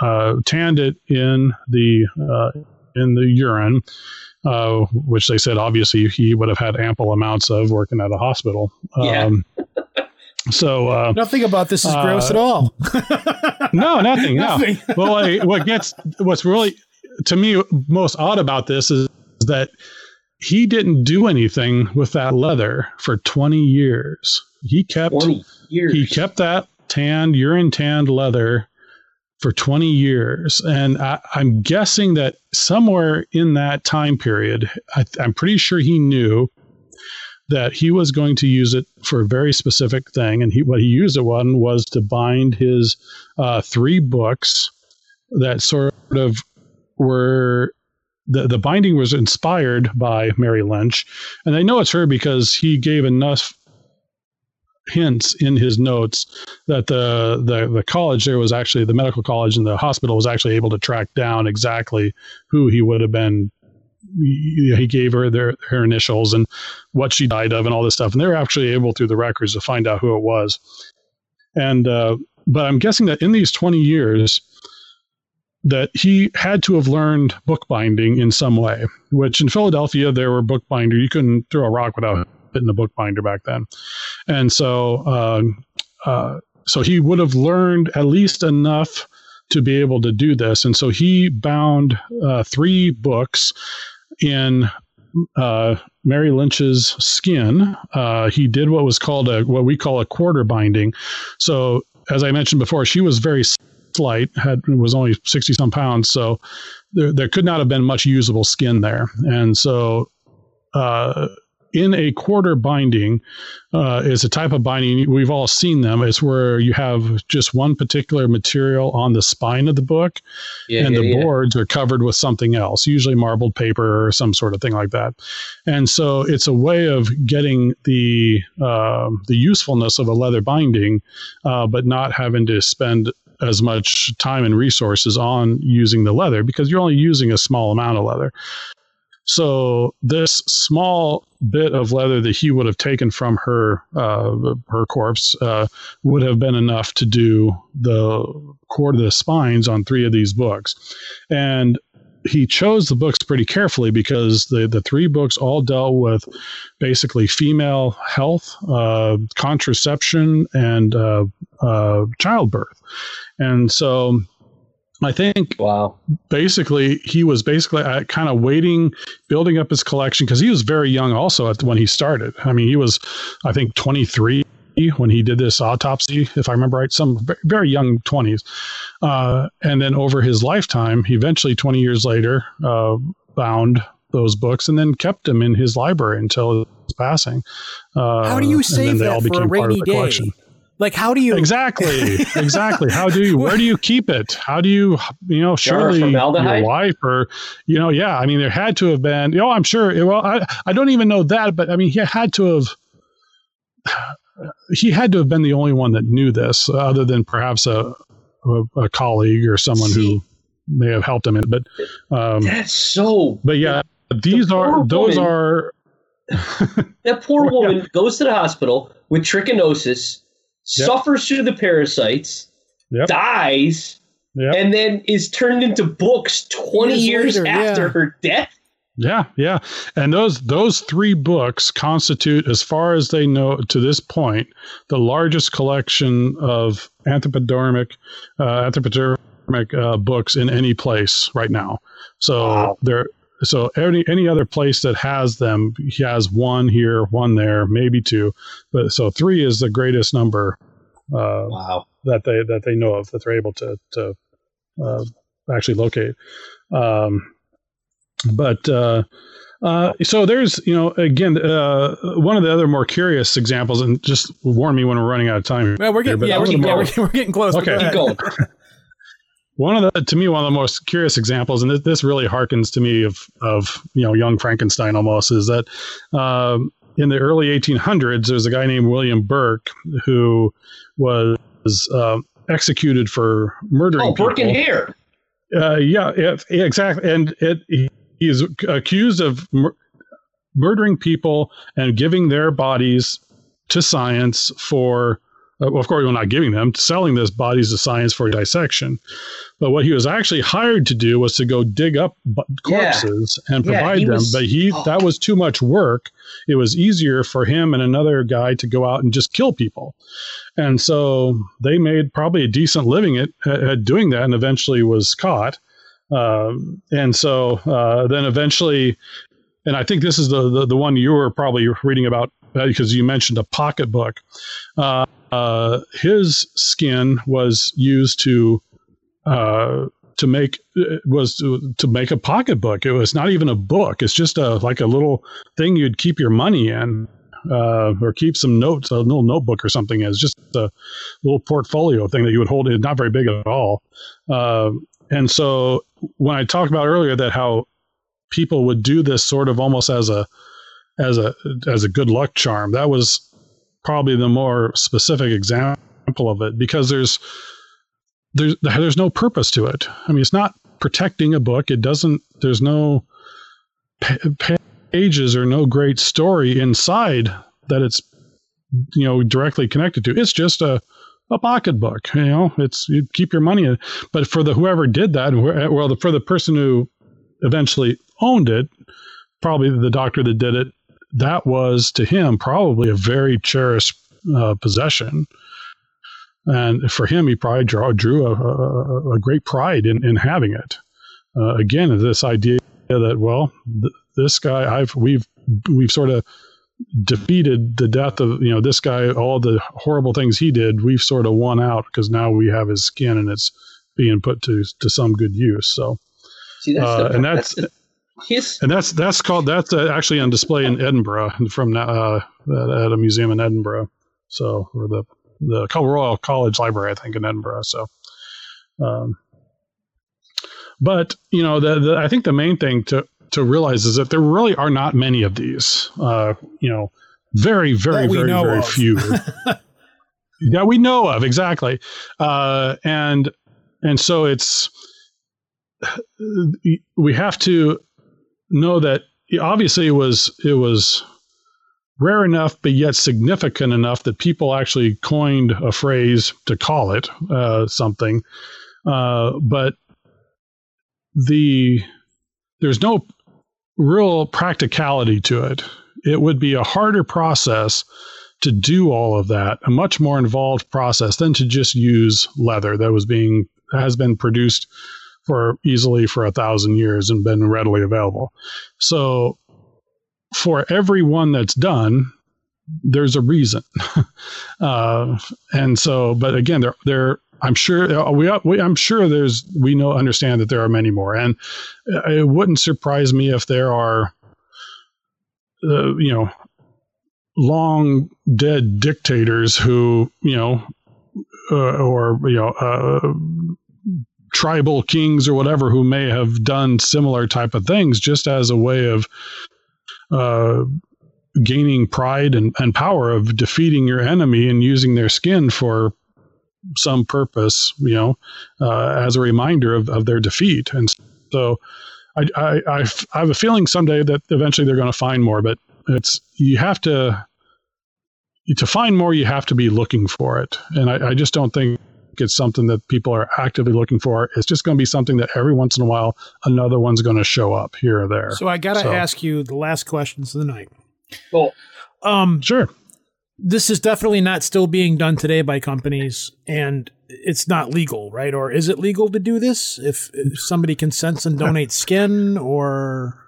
uh, tanned it in the uh, in the urine, uh, which they said obviously he would have had ample amounts of working at a hospital. Um, yeah. So uh, nothing about this is uh, gross at all. no, nothing. nothing. No. well, what gets what's really to me most odd about this is that he didn't do anything with that leather for 20 years. He kept 20 years. He kept that tanned, urine tanned leather for 20 years. And I, am guessing that somewhere in that time period, I, I'm pretty sure he knew that he was going to use it for a very specific thing. And he, what he used it on was to bind his uh, three books that sort of were the, the binding was inspired by Mary Lynch. And I know it's her because he gave enough hints in his notes that the, the the college there was actually the medical college and the hospital was actually able to track down exactly who he would have been. He gave her their her initials and what she died of and all this stuff. And they were actually able through the records to find out who it was. And uh, but i'm guessing that in these 20 years that he had to have learned bookbinding in some way, which in Philadelphia, there were bookbinder. You couldn't throw a rock without hitting a bookbinder back then. And so, uh, uh, so he would have learned at least enough to be able to do this. And so he bound uh, three books in uh, Mary Lynch's skin. Uh, he did what was called a what we call a quarter binding. So as I mentioned before, she was very slight, had was only 60 some pounds. So there, there could not have been much usable skin there. And so, uh, in a quarter binding uh, is a type of binding we've all seen them it's where you have just one particular material on the spine of the book yeah, and yeah, the yeah. boards are covered with something else usually marbled paper or some sort of thing like that and so it's a way of getting the uh, the usefulness of a leather binding uh, but not having to spend as much time and resources on using the leather because you're only using a small amount of leather. So this small bit of leather that he would have taken from her uh, her corpse uh, would have been enough to do the cord of the spines on three of these books, and he chose the books pretty carefully because the the three books all dealt with basically female health, uh, contraception, and uh, uh, childbirth, and so I think wow. basically he was basically uh, kind of waiting, building up his collection because he was very young also at when he started. I mean, he was, I think, 23 when he did this autopsy, if I remember right, some very young 20s. Uh, and then over his lifetime, he eventually, 20 years later, uh, bound those books and then kept them in his library until his passing. Uh, How do you save that for a rainy day? Collection. Like, how do you exactly, exactly? How do you? Where do you keep it? How do you? You know, surely your wife or, you know, yeah. I mean, there had to have been. You know, I'm sure. Well, I I don't even know that, but I mean, he had to have. He had to have been the only one that knew this, other than perhaps a a, a colleague or someone See, who may have helped him. In, but um, that's so. But yeah, these the are those woman, are. that poor woman yeah. goes to the hospital with trichinosis yep. suffers through the parasites, yep. dies, yep. and then is turned into books 20 years, years later, after yeah. her death. Yeah, yeah. And those those three books constitute, as far as they know to this point, the largest collection of anthropodermic uh, anthropodermic uh, books in any place right now. So wow. they're so any any other place that has them, he has one here, one there, maybe two, but so three is the greatest number. Uh, wow. That they that they know of that they're able to to uh, actually locate. Um, but uh, uh, so there's you know again uh, one of the other more curious examples, and just warn me when we're running out of time. Well, we're getting here, yeah, we're, yeah we're, we're, getting close. Okay, keep going. one of the to me one of the most curious examples and this really harkens to me of of you know young frankenstein almost is that um, in the early 1800s there's a guy named william burke who was uh, executed for murdering oh burke and hare. Uh, yeah, it, exactly and it he is accused of mur- murdering people and giving their bodies to science for uh, well, of course, we're not giving them, selling those bodies to science for dissection. But what he was actually hired to do was to go dig up corpses yeah. and provide yeah, them. Was, but he oh. that was too much work. It was easier for him and another guy to go out and just kill people. And so they made probably a decent living at, at doing that, and eventually was caught. Um, and so uh, then eventually, and I think this is the, the, the one you were probably reading about uh, because you mentioned a pocketbook. Uh, uh, his skin was used to uh, to make was to, to, make a pocketbook. It was not even a book. It's just a like a little thing you'd keep your money in. Uh, or keep some notes, a little notebook or something as just a little portfolio thing that you would hold. It's not very big at all. Uh, and so when I talked about earlier that how people would do this sort of almost as a as a as a good luck charm, that was probably the more specific example of it because there's there's there's no purpose to it. I mean, it's not protecting a book. It doesn't. There's no pages or no great story inside that it's you know directly connected to. It's just a a pocketbook. You know, it's you keep your money in. But for the whoever did that, well, the, for the person who eventually owned it, probably the doctor that did it that was to him probably a very cherished uh, possession. And for him, he probably draw, drew a, a, a, great pride in, in having it. Uh, again, this idea that well, th- this guy, I've we've we've sort of defeated the death of you know this guy, all the horrible things he did. We've sort of won out because now we have his skin and it's being put to to some good use. So, See, that's uh, the, and that's, that's the, His and that's that's called that's uh, actually on display in Edinburgh from uh, at a museum in Edinburgh. So or the the Royal College Library, I think, in Edinburgh. So, um, but you know, the, the I think the main thing to to realize is that there really are not many of these. Uh, you know, very very very very of. few. that we know of exactly, uh, and and so it's we have to know that obviously it was it was rare enough, but yet significant enough that people actually coined a phrase to call it uh, something. Uh, but the there's no real practicality to it. It would be a harder process to do all of that, a much more involved process than to just use leather that was being has been produced for easily for a thousand years and been readily available. So for every one that's done, there's a reason. uh, and so, but again, there, there, I'm sure uh, we, we, I'm sure there's, we know, understand that there are many more. And it wouldn't surprise me if there are, uh, you know, long dead dictators who, you know, uh, or, you know, uh, tribal kings or whatever who may have done similar type of things just as a way of uh, gaining pride and, and power of defeating your enemy and using their skin for some purpose, you know, uh, as a reminder of, of their defeat. And so I, I, I, have a feeling someday that eventually they're going to find more, but it's, you have to, to find more, you have to be looking for it. And I, I just don't think it's something that people are actively looking for. It's just going to be something that every once in a while another one's going to show up here or there. So I got to so. ask you the last questions of the night. Well, um, sure. This is definitely not still being done today by companies, and it's not legal, right? Or is it legal to do this if, if somebody consents and donates skin, or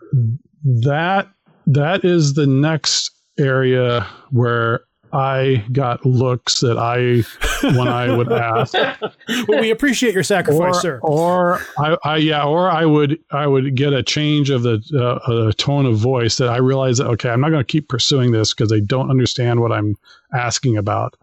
that that is the next area where I got looks that I when I would ask. well, we appreciate your sacrifice, or, sir. Or I, I, yeah, or I would I would get a change of the uh, tone of voice that I realize that okay, I'm not going to keep pursuing this because they don't understand what I'm asking about.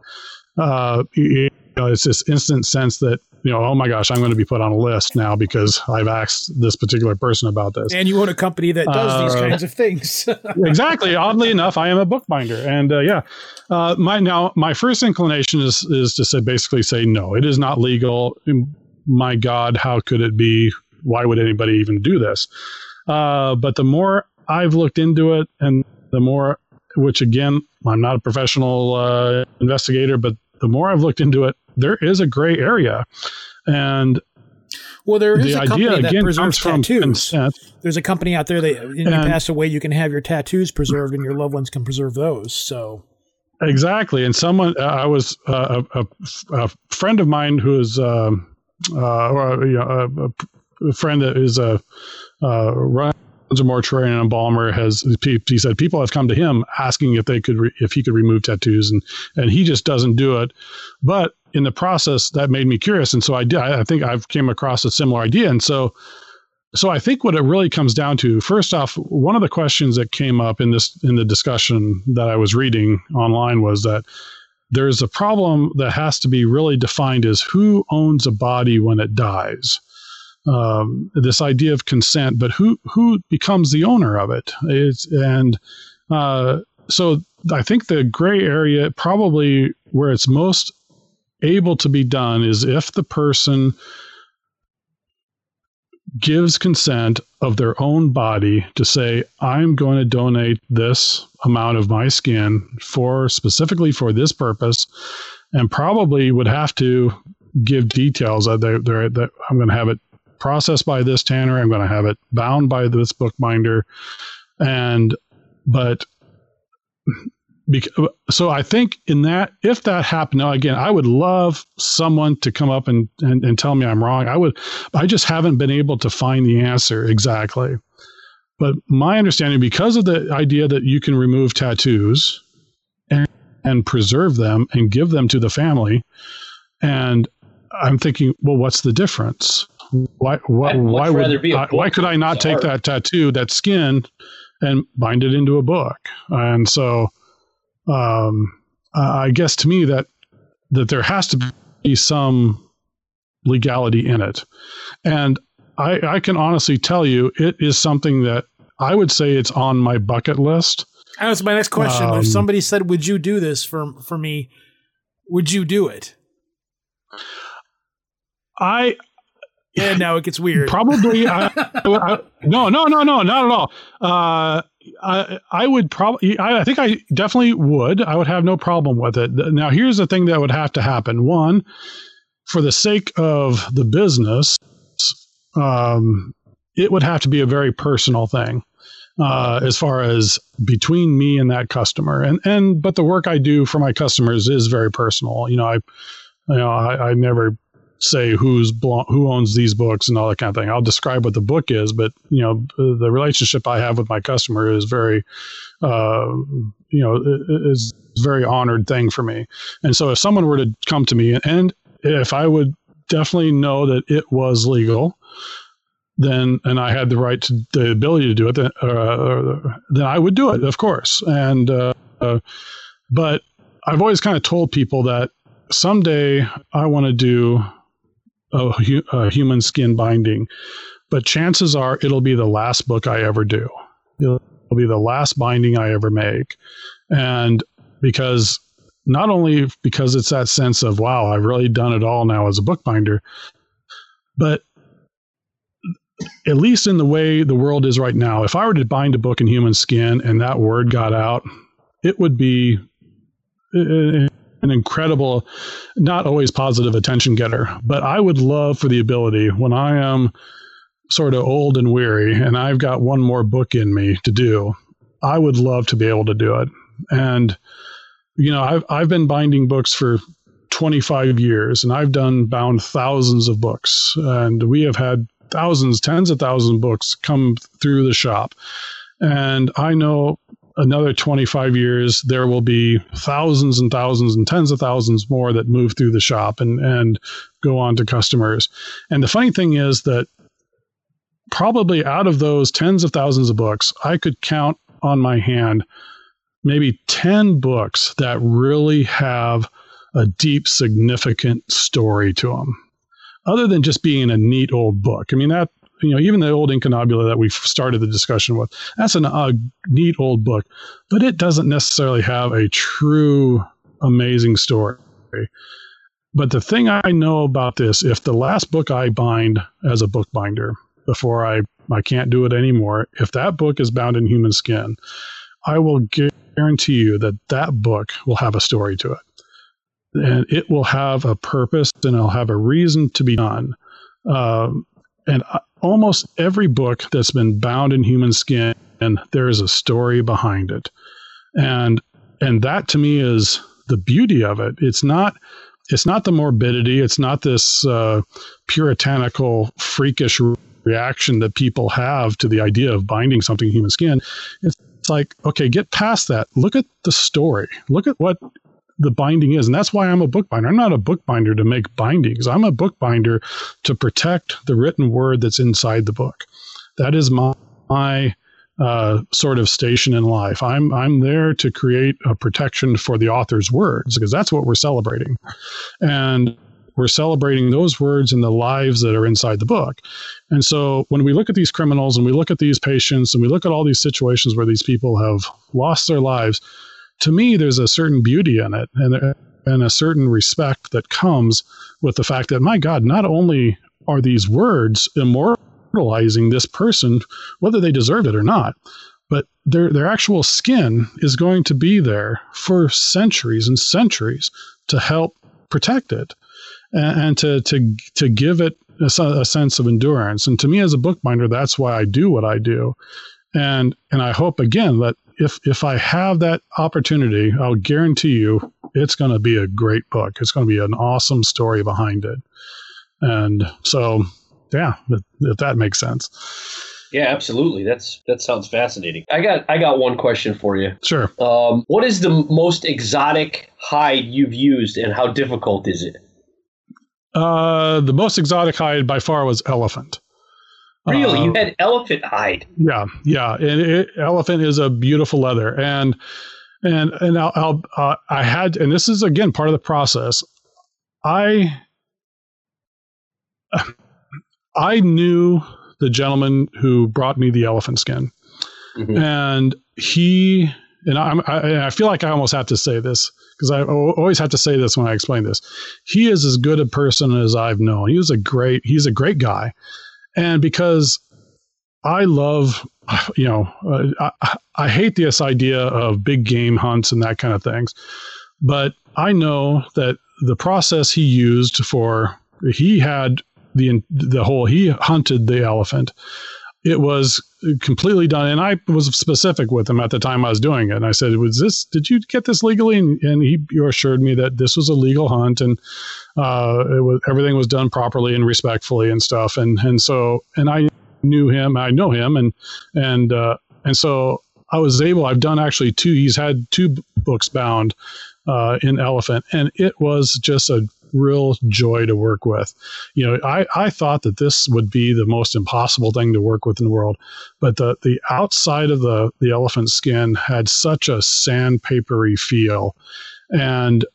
Uh, you know, it's this instant sense that you know, oh my gosh, I'm going to be put on a list now because I've asked this particular person about this. And you own a company that does uh, these kinds of things. exactly. Oddly enough, I am a bookbinder, and uh, yeah, uh, my now my first inclination is is to say basically say no, it is not legal. My God, how could it be? Why would anybody even do this? Uh, but the more I've looked into it, and the more, which again, I'm not a professional uh, investigator, but the more I've looked into it, there is a gray area, and well, there is the a company that again preserves tattoos. There's a company out there that when you pass away, you can have your tattoos preserved, and your loved ones can preserve those. So exactly, and someone uh, I was uh, a, a, friend of mine who is uh, uh, or, you know, a, a, friend that is a uh, runs a mortuary and embalmer has he said people have come to him asking if they could re, if he could remove tattoos and and he just doesn't do it. But in the process that made me curious and so i did i think i've came across a similar idea and so so i think what it really comes down to first off one of the questions that came up in this in the discussion that i was reading online was that there's a problem that has to be really defined as who owns a body when it dies um, this idea of consent but who who becomes the owner of it? It's, and uh, so i think the gray area probably where it's most able to be done is if the person gives consent of their own body to say, I'm going to donate this amount of my skin for specifically for this purpose, and probably would have to give details that, they, that I'm going to have it processed by this tanner, I'm going to have it bound by this bookbinder, and but because, so I think in that, if that happened, now again, I would love someone to come up and, and, and tell me I'm wrong. I would, I just haven't been able to find the answer exactly. But my understanding, because of the idea that you can remove tattoos and, and preserve them and give them to the family, and I'm thinking, well, what's the difference? Why, why, why would, I, why could I not take art. that tattoo, that skin, and bind it into a book? And so, um, I guess to me that that there has to be some legality in it, and I, I can honestly tell you it is something that I would say it's on my bucket list. That was my next question. Um, if somebody said, "Would you do this for for me?" would you do it? I yeah, now it gets weird. Probably. I, I, no, no, no, no, not at all. Uh, I, I would probably. I, I think I definitely would. I would have no problem with it. Now, here's the thing that would have to happen. One, for the sake of the business, um, it would have to be a very personal thing. Uh, as far as between me and that customer, and and but the work I do for my customers is very personal. You know, I, you know, I, I never say who's who owns these books and all that kind of thing. I'll describe what the book is, but you know the relationship I have with my customer is very, uh, you know, is very honored thing for me. And so if someone were to come to me and if I would definitely know that it was legal, then and I had the right to the ability to do it, then, uh, then I would do it, of course. And uh but I've always kind of told people that someday I want to do a, human skin binding, but chances are it'll be the last book I ever do. It'll be the last binding I ever make. And because not only because it's that sense of, wow, I've really done it all now as a bookbinder, but at least in the way the world is right now, if I were to bind a book in human skin and that word got out, it would be an incredible, not always positive attention getter. But I would love for the ability when I am sort of old and weary and I've got one more book in me to do, I would love to be able to do it. And, you know, I've, I've been binding books for 25 years and I've done bound thousands of books and we have had thousands, tens of thousands of books come through the shop. And I know another 25 years, there will be thousands and thousands and tens of thousands more that move through the shop and, and go on to customers. And the funny thing is that probably out of those tens of thousands of books, I could count on my hand maybe 10 books that really have a deep, significant story to them other than just being a neat old book. I mean, that you know, even the old Incunabula that we started the discussion with, that's a neat old book, but it doesn't necessarily have a true amazing story. But the thing I know about this, if the last book I bind as a bookbinder before I, I can't do it anymore, if that book is bound in human skin, I will guarantee you that that book will have a story to it. And it will have a purpose and it'll have a reason to be done. Um, and almost every book that's been bound in human skin, and there is a story behind it. And and that to me is the beauty of it. It's not it's not the morbidity. It's not this uh, puritanical, freakish reaction that people have to the idea of binding something in human skin. It's, it's like, okay, get past that. Look at the story. Look at what the binding is. And that's why I'm a bookbinder. I'm not a bookbinder to make bindings. I'm a bookbinder to protect the written word that's inside the book. That is my, my uh, sort of station in life. I'm I'm there to create a protection for the author's words because that's what we're celebrating, and we're celebrating those words and the lives that are inside the book. And so when we look at these criminals and we look at these patients and we look at all these situations where these people have lost their lives, to me, there's a certain beauty in it and, and a certain respect that comes with the fact that, my God, not only are these words immortalizing this person, whether they deserve it or not, but their, their actual skin is going to be there for centuries and centuries to help protect it and, and to, to, to give it a, a sense of endurance. And to me, as a bookbinder, that's why I do what I do. And, and I hope again that if if I have that opportunity, I'll guarantee you it's going to be a great book. It's going to be an awesome story behind it. And so, yeah, if, if that makes sense. Yeah, absolutely. That's that sounds fascinating. I got I got one question for you. Sure. Um, what is the most exotic hide you've used, and how difficult is it? Uh, the most exotic hide by far was elephant. Really, uh, you had elephant hide. Yeah, yeah. And it, elephant is a beautiful leather, and and and I'll, I'll uh, I had, and this is again part of the process. I I knew the gentleman who brought me the elephant skin, mm-hmm. and he and I'm, I, I feel like I almost have to say this because I always have to say this when I explain this. He is as good a person as I've known. He was a great, he's a great guy, and because I love, you know, uh, I, I hate this idea of big game hunts and that kind of things, but I know that the process he used for he had the the whole he hunted the elephant it was completely done. And I was specific with him at the time I was doing it. And I said, "Was this? Did you get this legally?" And, and he assured me that this was a legal hunt and uh, was everything was done properly and respectfully and stuff. And and so and I knew him. I know him. And and uh, and so I was able. I've done actually two. He's had two books bound uh, in Elephant, and it was just a real joy to work with. You know, I, I thought that this would be the most impossible thing to work with in the world, but the, the outside of the, the elephant skin had such a sandpapery feel. And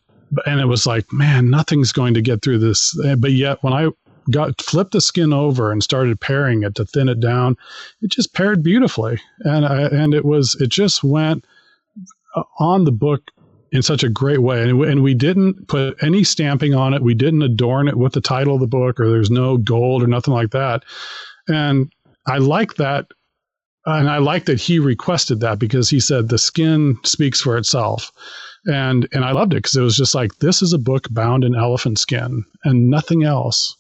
and it was like, man, nothing's going to get through this. But yet, when I got flipped the skin over and started paring it to thin it down, it just pared beautifully, and I, and it was it just went uh, on the book in such a great way. And, and we didn't put any stamping on it. We didn't adorn it with the title of the book, or there's no gold or nothing like that. And I like that. And I like that he requested that because he said the skin speaks for itself. And and I loved it because it was just like this is a book bound in elephant skin and nothing else.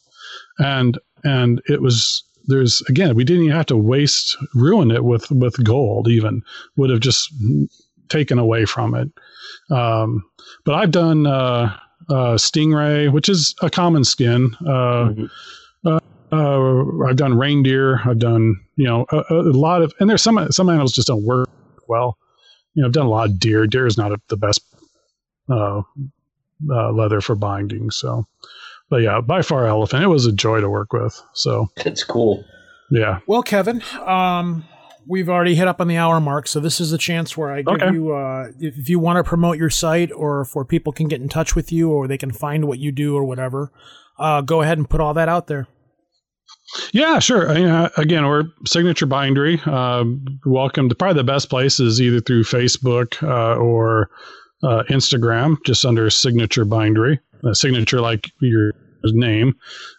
And and it was there's again we didn't even have to waste ruin it with with gold even would have just taken away from it um, but I've done uh, uh, stingray, which is a common skin. Uh, mm-hmm. Uh, uh, I've done reindeer. I've done you know a, a, lot of, and there's some some animals just don't work well. You know, I've done a lot of deer. Deer is not a, the best uh, leather for binding. So, but yeah, by far elephant. It was a joy to work with. So that's cool. Yeah. Well, Kevin, um, we've already hit up on the hour mark, so this is a chance where I give okay. you, uh, if you want to promote your site or for people can get in touch with you or they can find what you do or whatever, uh, go ahead and put all that out there. Yeah, sure. Uh, again, we're Signature Bindery. Uh, welcome to probably the best place is either through Facebook uh, or uh, Instagram, just under Signature Bindery. signature like your name.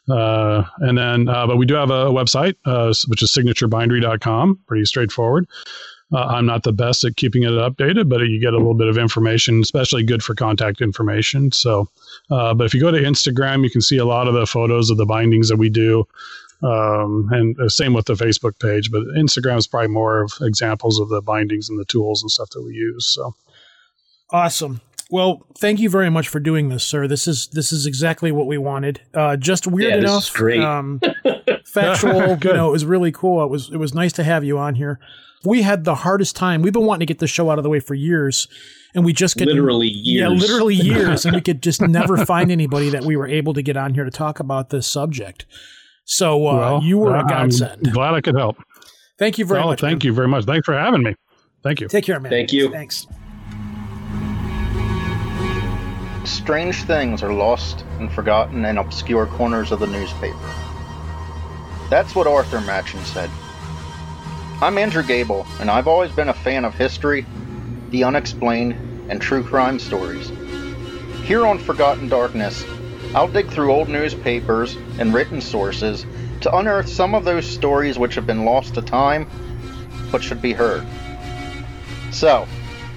Uh, and then, uh, but we do have a, website, uh, which is signaturebindery.com. Pretty straightforward. Uh, I'm not the best at keeping it updated, but you get a little bit of information, especially good for contact information. So, uh, but if you go to Instagram, you can see a lot of the photos of the bindings that we do. Um, and same with the Facebook page, but Instagram is probably more of examples of the bindings and the tools and stuff that we use. So awesome. Well, thank you very much for doing this, sir. This is this is exactly what we wanted. Uh, just weird yeah, enough, great. Um, factual. you know, it was really cool. It was it was nice to have you on here. We had the hardest time. We've been wanting to get this show out of the way for years, and we just get literally years. Yeah, literally years, and we could just never find anybody that we were able to get on here to talk about this subject. So uh, well, you were a godsend. I'm glad I could help. Thank you very well, much. Thank man. you very much. Thanks for having me. Thank you. Take care, man. Thank you. Thanks. Strange things are lost and forgotten in obscure corners of the newspaper. That's what Arthur Machen said. I'm Andrew Gable, and I've always been a fan of history, the unexplained, and true crime stories. Here on Forgotten Darkness, I'll dig through old newspapers and written sources to unearth some of those stories which have been lost to time but should be heard. So,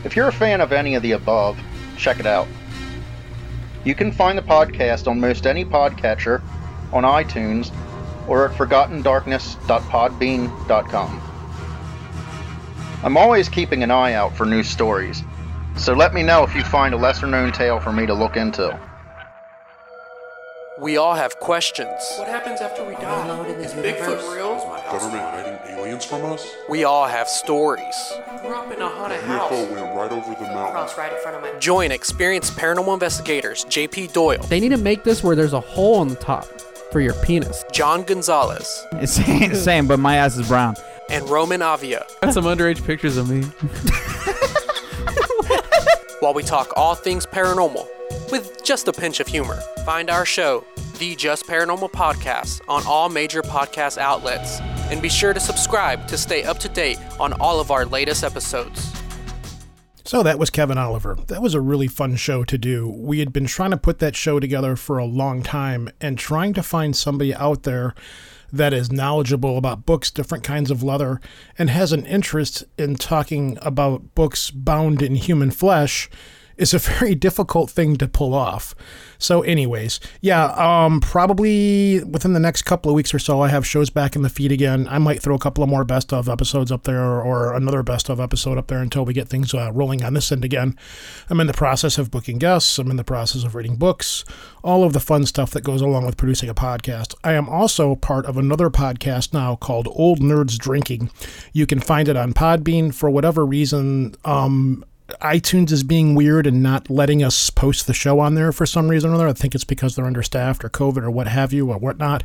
if you're a fan of any of the above, check it out. You can find the podcast on most any podcatcher, on iTunes, or at forgottendarkness.podbean.com. I'm always keeping an eye out for new stories, so let me know if you find a lesser known tale for me to look into. We all have questions. What happens after we die? Is Bigfoot real? Is my government hiding aliens from us? We all have stories. I grew up in a haunted house. UFO went right over the mountain. Crossed right in front of my. Join experienced paranormal investigators JP Doyle. They need to make this where there's a hole on the top for your penis. John Gonzalez. It's the same, but my ass is brown. And Roman Avia. Got some underage pictures of me. While we talk all things paranormal with just a pinch of humor. Find our show, The Just Paranormal Podcast, on all major podcast outlets. And be sure to subscribe to stay up to date on all of our latest episodes. So that was Kevin Oliver. That was a really fun show to do. We had been trying to put that show together for a long time and trying to find somebody out there that is knowledgeable about books, different kinds of leather, and has an interest in talking about books bound in human flesh is a very difficult thing to pull off. So, anyways, yeah, um, probably within the next couple of weeks or so, I have shows back in the feed again. I might throw a couple of more best of episodes up there or another best of episode up there until we get things uh, rolling on this end again. I'm in the process of booking guests, I'm in the process of reading books, all of the fun stuff that goes along with producing a podcast. I am also part of another podcast now called Old Nerds Drinking. You can find it on Podbean for whatever reason. Um, iTunes is being weird and not letting us post the show on there for some reason or other. I think it's because they're understaffed or COVID or what have you or whatnot.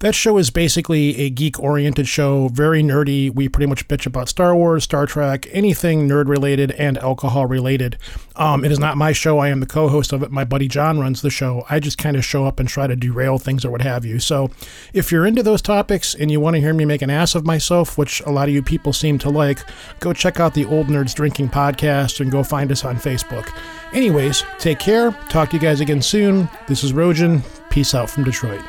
That show is basically a geek oriented show, very nerdy. We pretty much bitch about Star Wars, Star Trek, anything nerd related and alcohol related. Um, it is not my show. I am the co host of it. My buddy John runs the show. I just kind of show up and try to derail things or what have you. So if you're into those topics and you want to hear me make an ass of myself, which a lot of you people seem to like, go check out the Old Nerds Drinking podcast and go find us on Facebook. Anyways, take care. Talk to you guys again soon. This is Rojan. Peace out from Detroit.